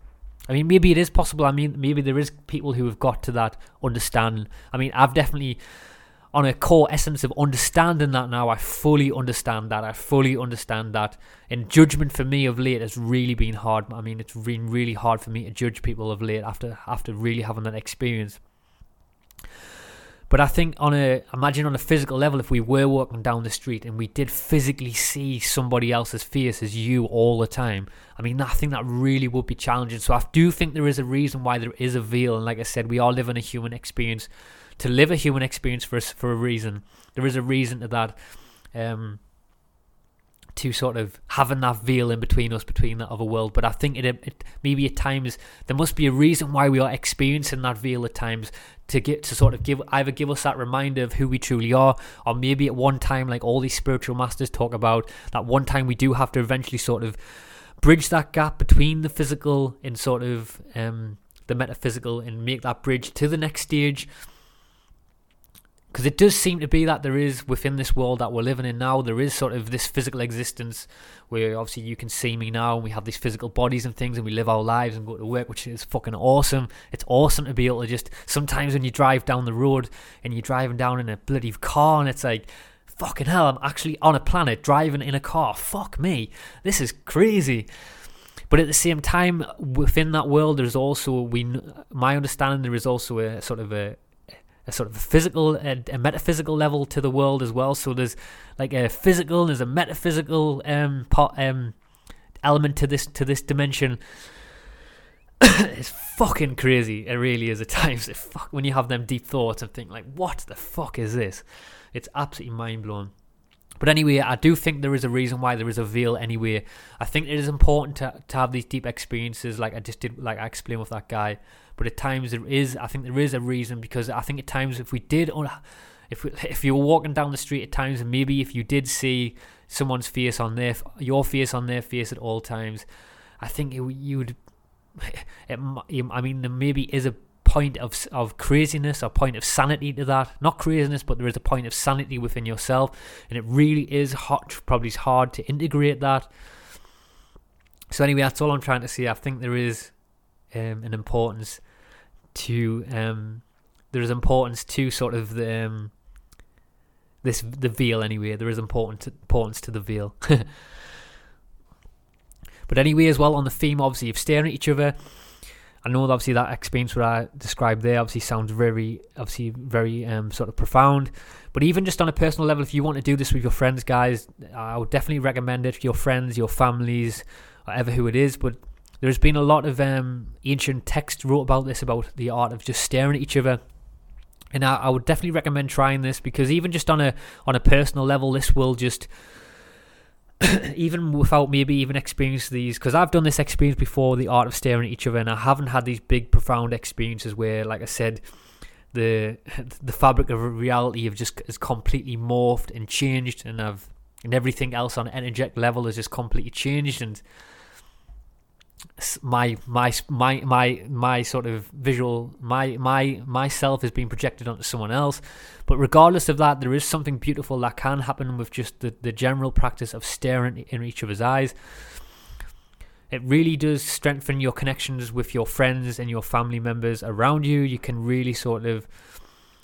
I mean, maybe it is possible. I mean, maybe there is people who have got to that understanding. I mean, I've definitely, on a core essence of understanding that now, I fully understand that. I fully understand that. And judgment for me of late has really been hard. I mean, it's been really hard for me to judge people of late after after really having that experience. But I think on a imagine on a physical level, if we were walking down the street and we did physically see somebody else's face as you all the time, I mean, I think that really would be challenging. So I do think there is a reason why there is a veil, and like I said, we all live in a human experience. To live a human experience for for a reason, there is a reason to that. Um, to sort of having that veil in between us, between that other world. But I think it, it maybe at times there must be a reason why we are experiencing that veil at times to get to sort of give either give us that reminder of who we truly are, or maybe at one time, like all these spiritual masters talk about, that one time we do have to eventually sort of bridge that gap between the physical and sort of um, the metaphysical and make that bridge to the next stage because it does seem to be that there is within this world that we're living in now there is sort of this physical existence where obviously you can see me now and we have these physical bodies and things and we live our lives and go to work which is fucking awesome. It's awesome to be able to just sometimes when you drive down the road and you're driving down in a bloody car and it's like fucking hell i'm actually on a planet driving in a car. Fuck me. This is crazy. But at the same time within that world there's also we my understanding there is also a sort of a a sort of a physical and a, metaphysical level to the world as well. So there's like a physical there's a metaphysical um, pot, um element to this to this dimension. it's fucking crazy. It really is at times. It fuck when you have them deep thoughts and think like, what the fuck is this? It's absolutely mind blowing. But anyway, I do think there is a reason why there is a veil anyway. I think it is important to, to have these deep experiences like I just did like I explained with that guy but at times there is, I think there is a reason because I think at times if we did, if we, if you were walking down the street at times, and maybe if you did see someone's face on their, your face on their face at all times, I think you would. It, I mean, there maybe is a point of of craziness or point of sanity to that. Not craziness, but there is a point of sanity within yourself, and it really is hot. probably is hard to integrate that. So anyway, that's all I'm trying to say. I think there is um, an importance to um, there is importance to sort of the um, this the veil anyway. There is important importance to the veil. but anyway, as well on the theme, obviously, of staring at each other. I know obviously that experience what I described there obviously sounds very obviously very um, sort of profound. But even just on a personal level, if you want to do this with your friends, guys, I would definitely recommend it. Your friends, your families, whatever who it is. But there's been a lot of um, ancient text wrote about this, about the art of just staring at each other. And I, I would definitely recommend trying this because even just on a on a personal level, this will just even without maybe even experiencing these because I've done this experience before the art of staring at each other and I haven't had these big profound experiences where like I said the the fabric of reality have just is completely morphed and changed and I've and everything else on an energetic level has just completely changed and my my my my my sort of visual my my myself is being projected onto someone else. But regardless of that there is something beautiful that can happen with just the, the general practice of staring in each other's eyes. It really does strengthen your connections with your friends and your family members around you. You can really sort of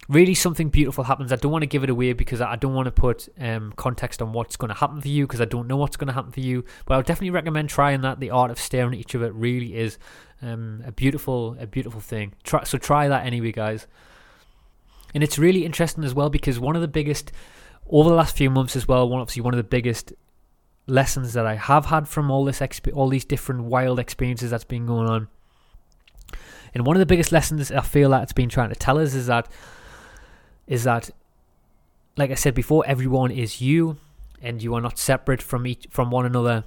really something beautiful happens. I don't want to give it away because I don't want to put um, context on what's going to happen for you because I don't know what's going to happen for you. But I would definitely recommend trying that. The art of staring at each other really is um, a beautiful, a beautiful thing. Try, so try that anyway, guys. And it's really interesting as well because one of the biggest over the last few months as well. One obviously one of the biggest lessons that I have had from all this exp- all these different wild experiences that's been going on. And one of the biggest lessons I feel that it's been trying to tell us is that is that, like I said before, everyone is you, and you are not separate from each from one another.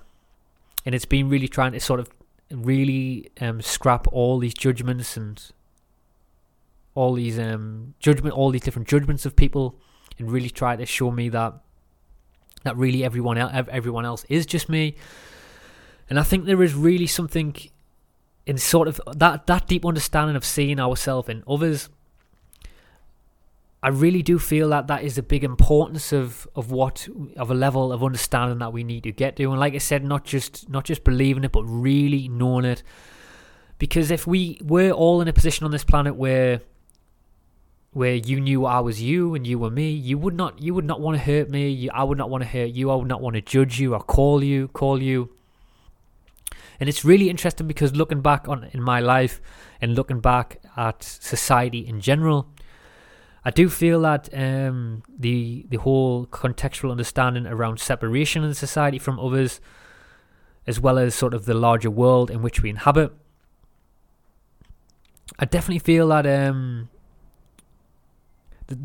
And it's been really trying to sort of really um, scrap all these judgments and all these um, judgment, all these different judgments of people, and really try to show me that that really everyone else, everyone else is just me. And I think there is really something in sort of that that deep understanding of seeing ourselves in others I really do feel that that is a big importance of of what of a level of understanding that we need to get to, and like I said, not just not just believing it, but really knowing it. Because if we were all in a position on this planet where where you knew I was you and you were me, you would not you would not want to hurt me. You, I would not want to hurt you. I would not want to judge you or call you call you. And it's really interesting because looking back on in my life and looking back at society in general, I do feel that um, the the whole contextual understanding around separation in society from others, as well as sort of the larger world in which we inhabit, I definitely feel that um,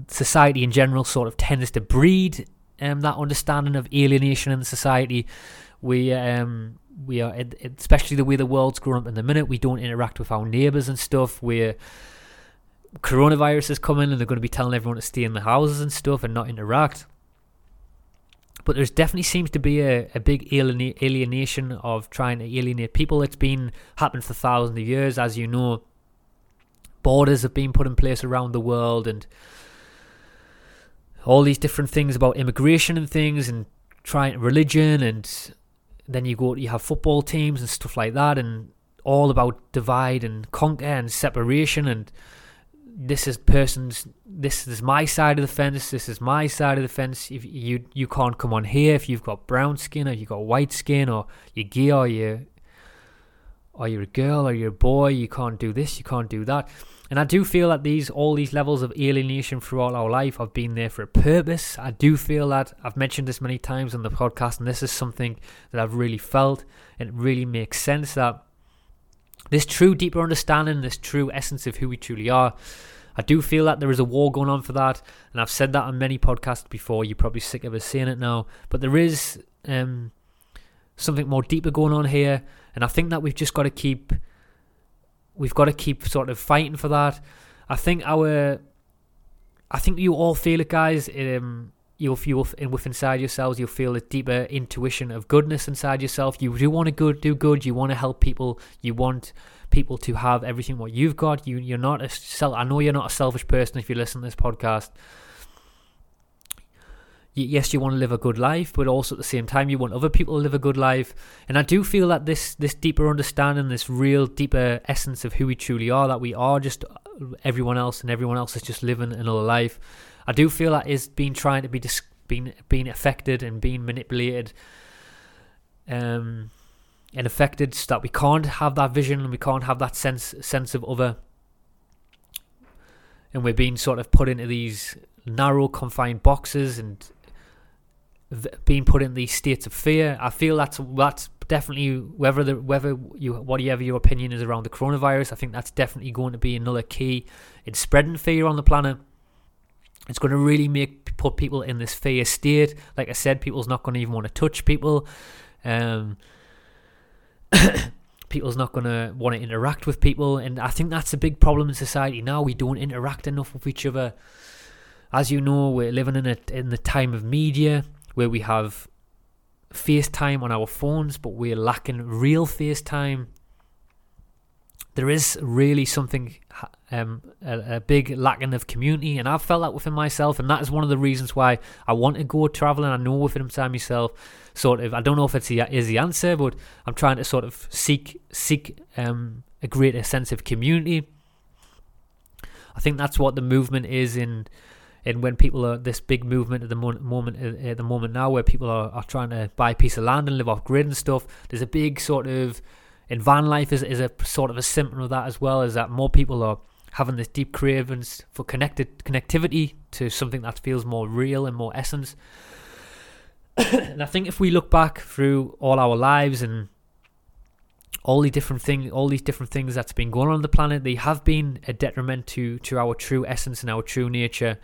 society in general sort of tends to breed um, that understanding of alienation in society. We um, we are especially the way the world's grown up in the minute. We don't interact with our neighbours and stuff. We're coronavirus is coming and they're going to be telling everyone to stay in the houses and stuff and not interact. But there's definitely seems to be a, a big alienation of trying to alienate people. It's been happening for thousands of years, as you know. Borders have been put in place around the world and all these different things about immigration and things and trying religion and then you go you have football teams and stuff like that and all about divide and conquer and separation and this is person's this is my side of the fence this is my side of the fence if you you can't come on here if you've got brown skin or you've got white skin or you're gay or you or you're a girl or you're a boy you can't do this you can't do that and I do feel that these all these levels of alienation throughout our life have been there for a purpose. I do feel that I've mentioned this many times on the podcast, and this is something that I've really felt. And it really makes sense that this true deeper understanding, this true essence of who we truly are. I do feel that there is a war going on for that, and I've said that on many podcasts before. You're probably sick of us saying it now, but there is um, something more deeper going on here, and I think that we've just got to keep we've got to keep sort of fighting for that. I think our, I think you all feel it, guys. Um, you'll feel with inside yourselves. You'll feel a deeper intuition of goodness inside yourself. You do want to go do good. You want to help people. You want people to have everything what you've got. You you're not a self. I know you're not a selfish person if you listen to this podcast yes, you want to live a good life, but also at the same time, you want other people to live a good life. And I do feel that this this deeper understanding, this real deeper essence of who we truly are, that we are just uh, everyone else, and everyone else is just living another life. I do feel that is being trying to be dis- being being affected and being manipulated. Um, and affected so that we can't have that vision and we can't have that sense sense of other and we're being sort of put into these narrow confined boxes and being put in these states of fear. I feel that's that's definitely whether the whether you whatever your opinion is around the coronavirus. I think that's definitely going to be another key in spreading fear on the planet. It's going to really make put people in this fear state. Like I said, people's not going to even want to touch people. Um, people's not going to want to interact with people, and I think that's a big problem in society now. We don't interact enough with each other. As you know, we're living in a in the time of media where we have FaceTime on our phones, but we're lacking real FaceTime. There is really something, um, a, a, big lacking of community, and I've felt that within myself, and that is one of the reasons why I want to go traveling. I know within inside myself, sort of, I don't know if it's the, is the answer, but I'm trying to sort of seek seek um, a greater sense of community. I think that's what the movement is in and when people are this big movement at the moment uh, at the moment now where people are, are trying to buy a piece of land and live off grid and stuff there's a big sort of in van life is, is a sort of a symptom of that as well is that more people are having this deep cravings for connected connectivity to something that feels more real and more essence and i think if we look back through all our lives and all these different things, all these different things that's been going on on the planet, they have been a detriment to to our true essence and our true nature.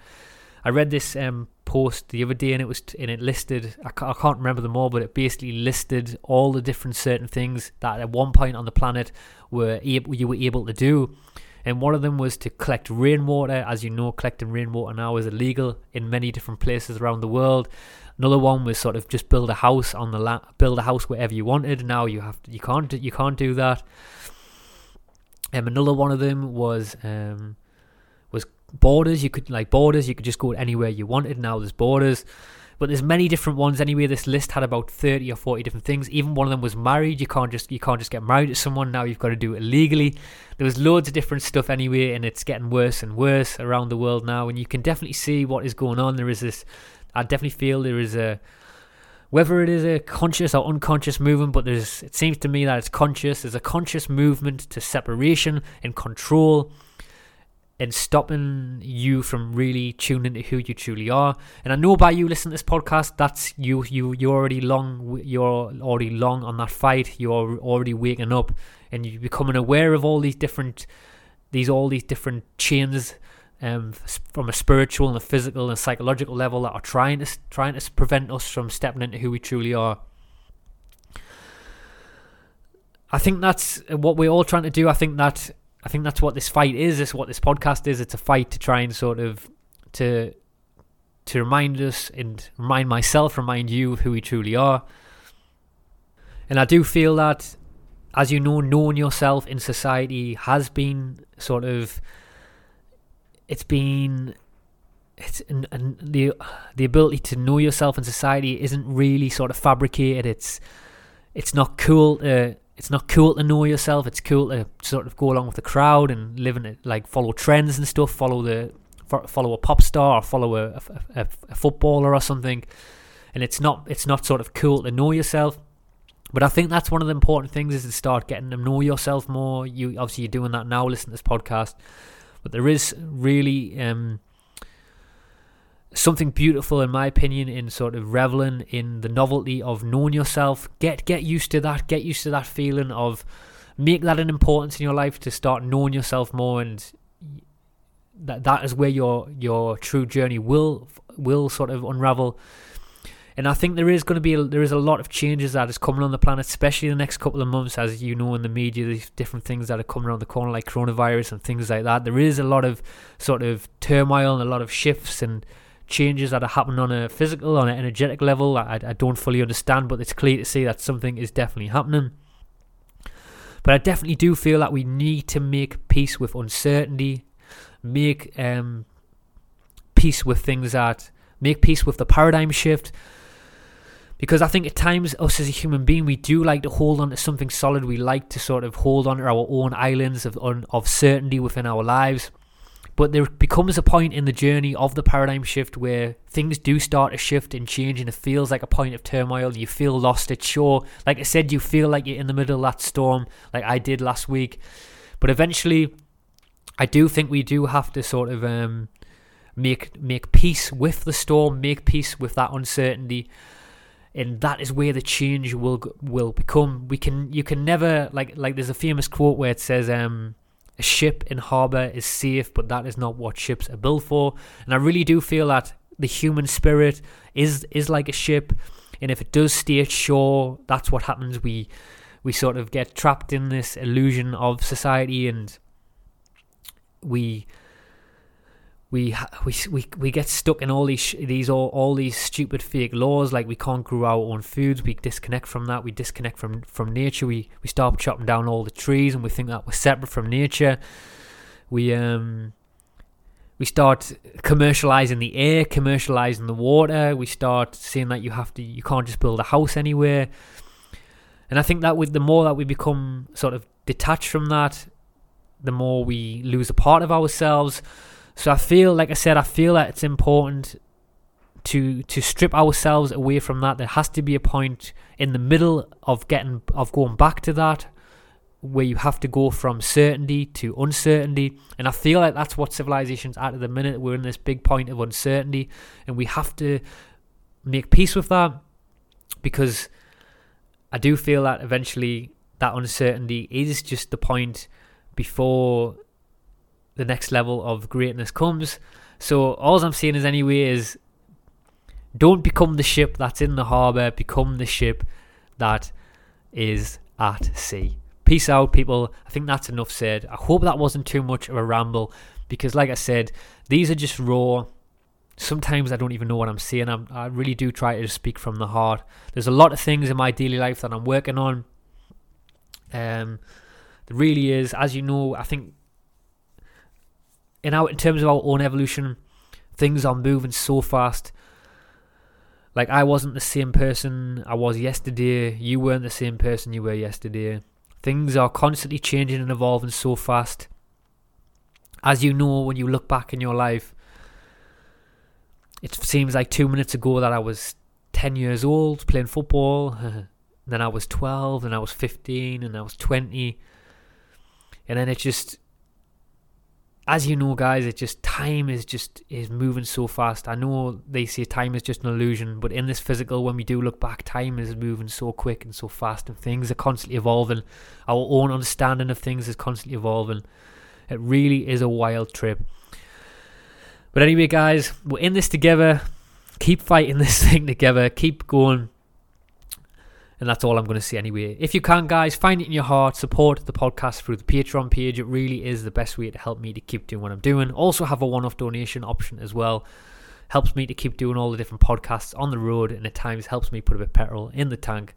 I read this um, post the other day, and it was and it listed. I can't, I can't remember them all, but it basically listed all the different certain things that at one point on the planet were you were able to do. And one of them was to collect rainwater. As you know, collecting rainwater now is illegal in many different places around the world. Another one was sort of just build a house on the land, build a house wherever you wanted. Now you have to, you can't you can't do that. Um, another one of them was um, borders. You could like borders. You could just go anywhere you wanted. Now there's borders. But there's many different ones anyway. This list had about thirty or forty different things. Even one of them was married. You can't just you can't just get married to someone now. You've got to do it legally. There was loads of different stuff anyway, and it's getting worse and worse around the world now. And you can definitely see what is going on. There is this I definitely feel there is a whether it is a conscious or unconscious movement, but there's it seems to me that it's conscious. There's a conscious movement to separation and control and stopping you from really tuning into who you truly are. And I know by you listening to this podcast, that's you you you're already long you're already long on that fight. You're already waking up and you're becoming aware of all these different these all these different chains um, from a spiritual and a physical and psychological level that are trying to trying to prevent us from stepping into who we truly are. I think that's what we're all trying to do. I think that I think that's what this fight is. It's what this podcast is. It's a fight to try and sort of to to remind us and remind myself, remind you of who we truly are. And I do feel that, as you know, knowing yourself in society has been sort of it's been it's and, and the the ability to know yourself in society isn't really sort of fabricated. It's it's not cool to it's not cool to know yourself. It's cool to sort of go along with the crowd and live in it, like follow trends and stuff. Follow the follow a pop star or follow a, a, a footballer or something. And it's not it's not sort of cool to know yourself. But I think that's one of the important things is to start getting to know yourself more. You obviously you're doing that now. Listen to this podcast, but there is really um, something beautiful in my opinion in sort of reveling in the novelty of knowing yourself get get used to that get used to that feeling of make that an importance in your life to start knowing yourself more and that that is where your your true journey will will sort of unravel and I think there is going to be a, there is a lot of changes that is coming on the planet, especially the next couple of months, as you know in the media, these different things that are coming around the corner, like coronavirus and things like that. There is a lot of sort of turmoil and a lot of shifts and changes that are happening on a physical, on an energetic level. I, I don't fully understand, but it's clear to see that something is definitely happening. But I definitely do feel that we need to make peace with uncertainty, make um, peace with things that make peace with the paradigm shift. Because I think at times, us as a human being, we do like to hold on to something solid. We like to sort of hold on to our own islands of, of certainty within our lives. But there becomes a point in the journey of the paradigm shift where things do start to shift and change, and it feels like a point of turmoil. You feel lost. It's sure, like I said, you feel like you're in the middle of that storm, like I did last week. But eventually, I do think we do have to sort of um, make make peace with the storm, make peace with that uncertainty, and that is where the change will will become. We can you can never like like there's a famous quote where it says um a ship in harbour is safe, but that is not what ships are built for. And I really do feel that the human spirit is is like a ship, and if it does stay at shore, that's what happens. We we sort of get trapped in this illusion of society, and we we we we we get stuck in all these these all, all these stupid fake laws like we can't grow our own foods we disconnect from that we disconnect from from nature we we start chopping down all the trees and we think that we're separate from nature. We um we start commercializing the air commercializing the water we start seeing that you have to you can't just build a house anywhere. And i think that with the more that we become sort of detached from that the more we lose a part of ourselves so I feel, like I said, I feel that it's important to to strip ourselves away from that. There has to be a point in the middle of getting of going back to that where you have to go from certainty to uncertainty. And I feel like that's what civilization's at at the minute. We're in this big point of uncertainty, and we have to make peace with that because I do feel that eventually that uncertainty is just the point before the next level of greatness comes. So all I'm saying is anyway is don't become the ship that's in the harbour, become the ship that is at sea. Peace out, people. I think that's enough said. I hope that wasn't too much of a ramble because, like I said, these are just raw. Sometimes I don't even know what I'm saying. I'm, I really do try to speak from the heart. There's a lot of things in my daily life that I'm working on. Um, there really is. As you know, I think in our in terms of our own evolution, things are moving so fast. Like I wasn't the same person I was yesterday. You weren't the same person you were yesterday. Things are constantly changing and evolving so fast. As you know, when you look back in your life, it seems like two minutes ago that I was 10 years old playing football. then I was 12, and I was 15, and I was 20. And then it just as you know, guys, it just time is just is moving so fast. I know they say time is just an illusion, but in this physical, when we do look back, time is moving so quick and so fast, and things are constantly evolving. Our own understanding of things is constantly evolving. It really is a wild trip. But anyway, guys, we're in this together. Keep fighting this thing together. Keep going. And that's all I'm going to say anyway. If you can, guys, find it in your heart. Support the podcast through the Patreon page. It really is the best way to help me to keep doing what I'm doing. Also, have a one off donation option as well. Helps me to keep doing all the different podcasts on the road and at times helps me put a bit of petrol in the tank.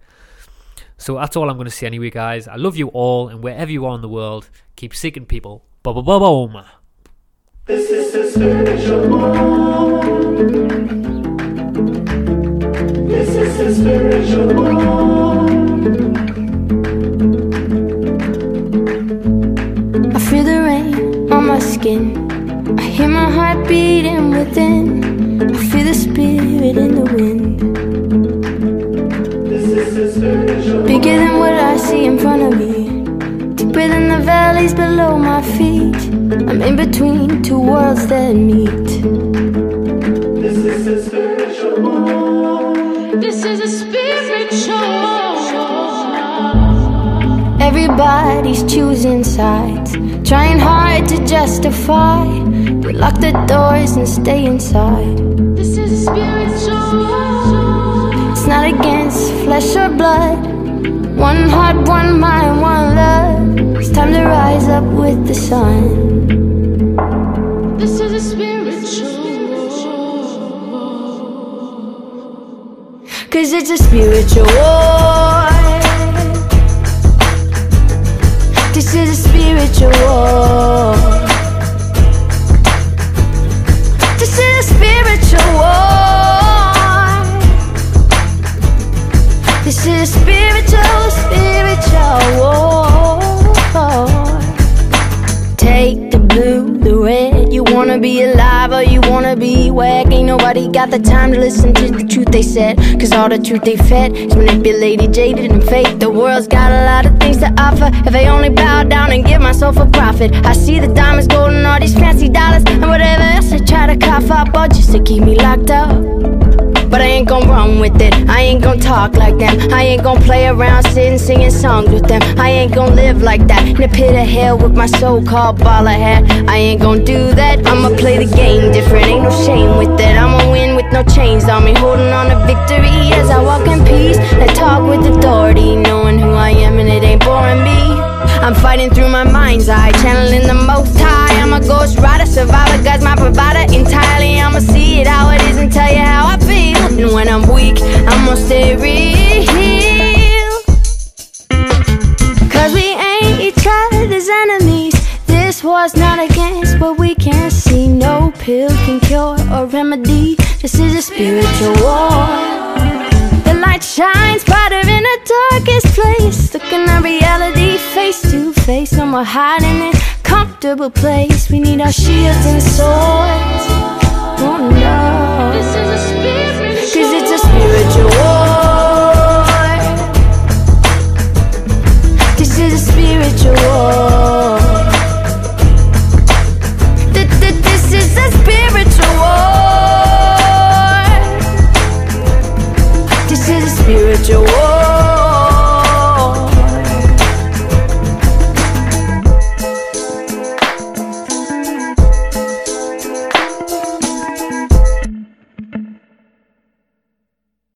So that's all I'm going to say anyway, guys. I love you all, and wherever you are in the world, keep seeking people. Ba ba ba boom. This is. This is the spiritual moment. I feel the rain on my skin. I hear my heart beating within. I feel the spirit in the wind. This is the spiritual Bigger than what I see in front of me. Deeper than the valleys below my feet. I'm in between two worlds that meet. This is the spiritual moment. This is a spiritual. Everybody's choosing sides, trying hard to justify. We lock the doors and stay inside. This is a spiritual. It's not against flesh or blood. One heart, one mind, one love. It's time to rise up with the sun. This is Cause it's a spiritual war. This is a spiritual war. This is a spiritual war. This is a spiritual, spiritual war. You wanna be alive or you wanna be whack. Ain't nobody got the time to listen to the truth they said. Cause all the truth they fed is manipulated, jaded, and fake. The world's got a lot of things to offer. If I only bow down and give myself a profit, I see the diamonds, gold, and all these fancy dollars. And whatever else they try to cough up, all just to keep me locked up. But I ain't gon' run with it. I ain't gon' talk like them. I ain't gon' play around sitting singing songs with them. I ain't gon' live like that in the pit of hell with my so-called baller hat. I ain't gon' do that. I'ma play the game different. Ain't no shame with it. I'ma win with no chains on me, holding on to victory as I walk in peace. And talk with authority, knowing who I am and it ain't boring me. I'm fighting through my mind's eye, channeling the most high. I'm a ghost rider, survivor, God's my provider entirely. I'ma see it how it is and tell you how I feel. And when I'm weak, I'ma stay real. Cause we ain't each other's enemies. This war's not against what we can't see. No pill can cure or remedy. This is a spiritual war. The light shines brighter in the darkest place. Looking at reality face to face. No more hiding in comfortable place. We need our shields and swords. Oh no. Cause it's a spiritual war.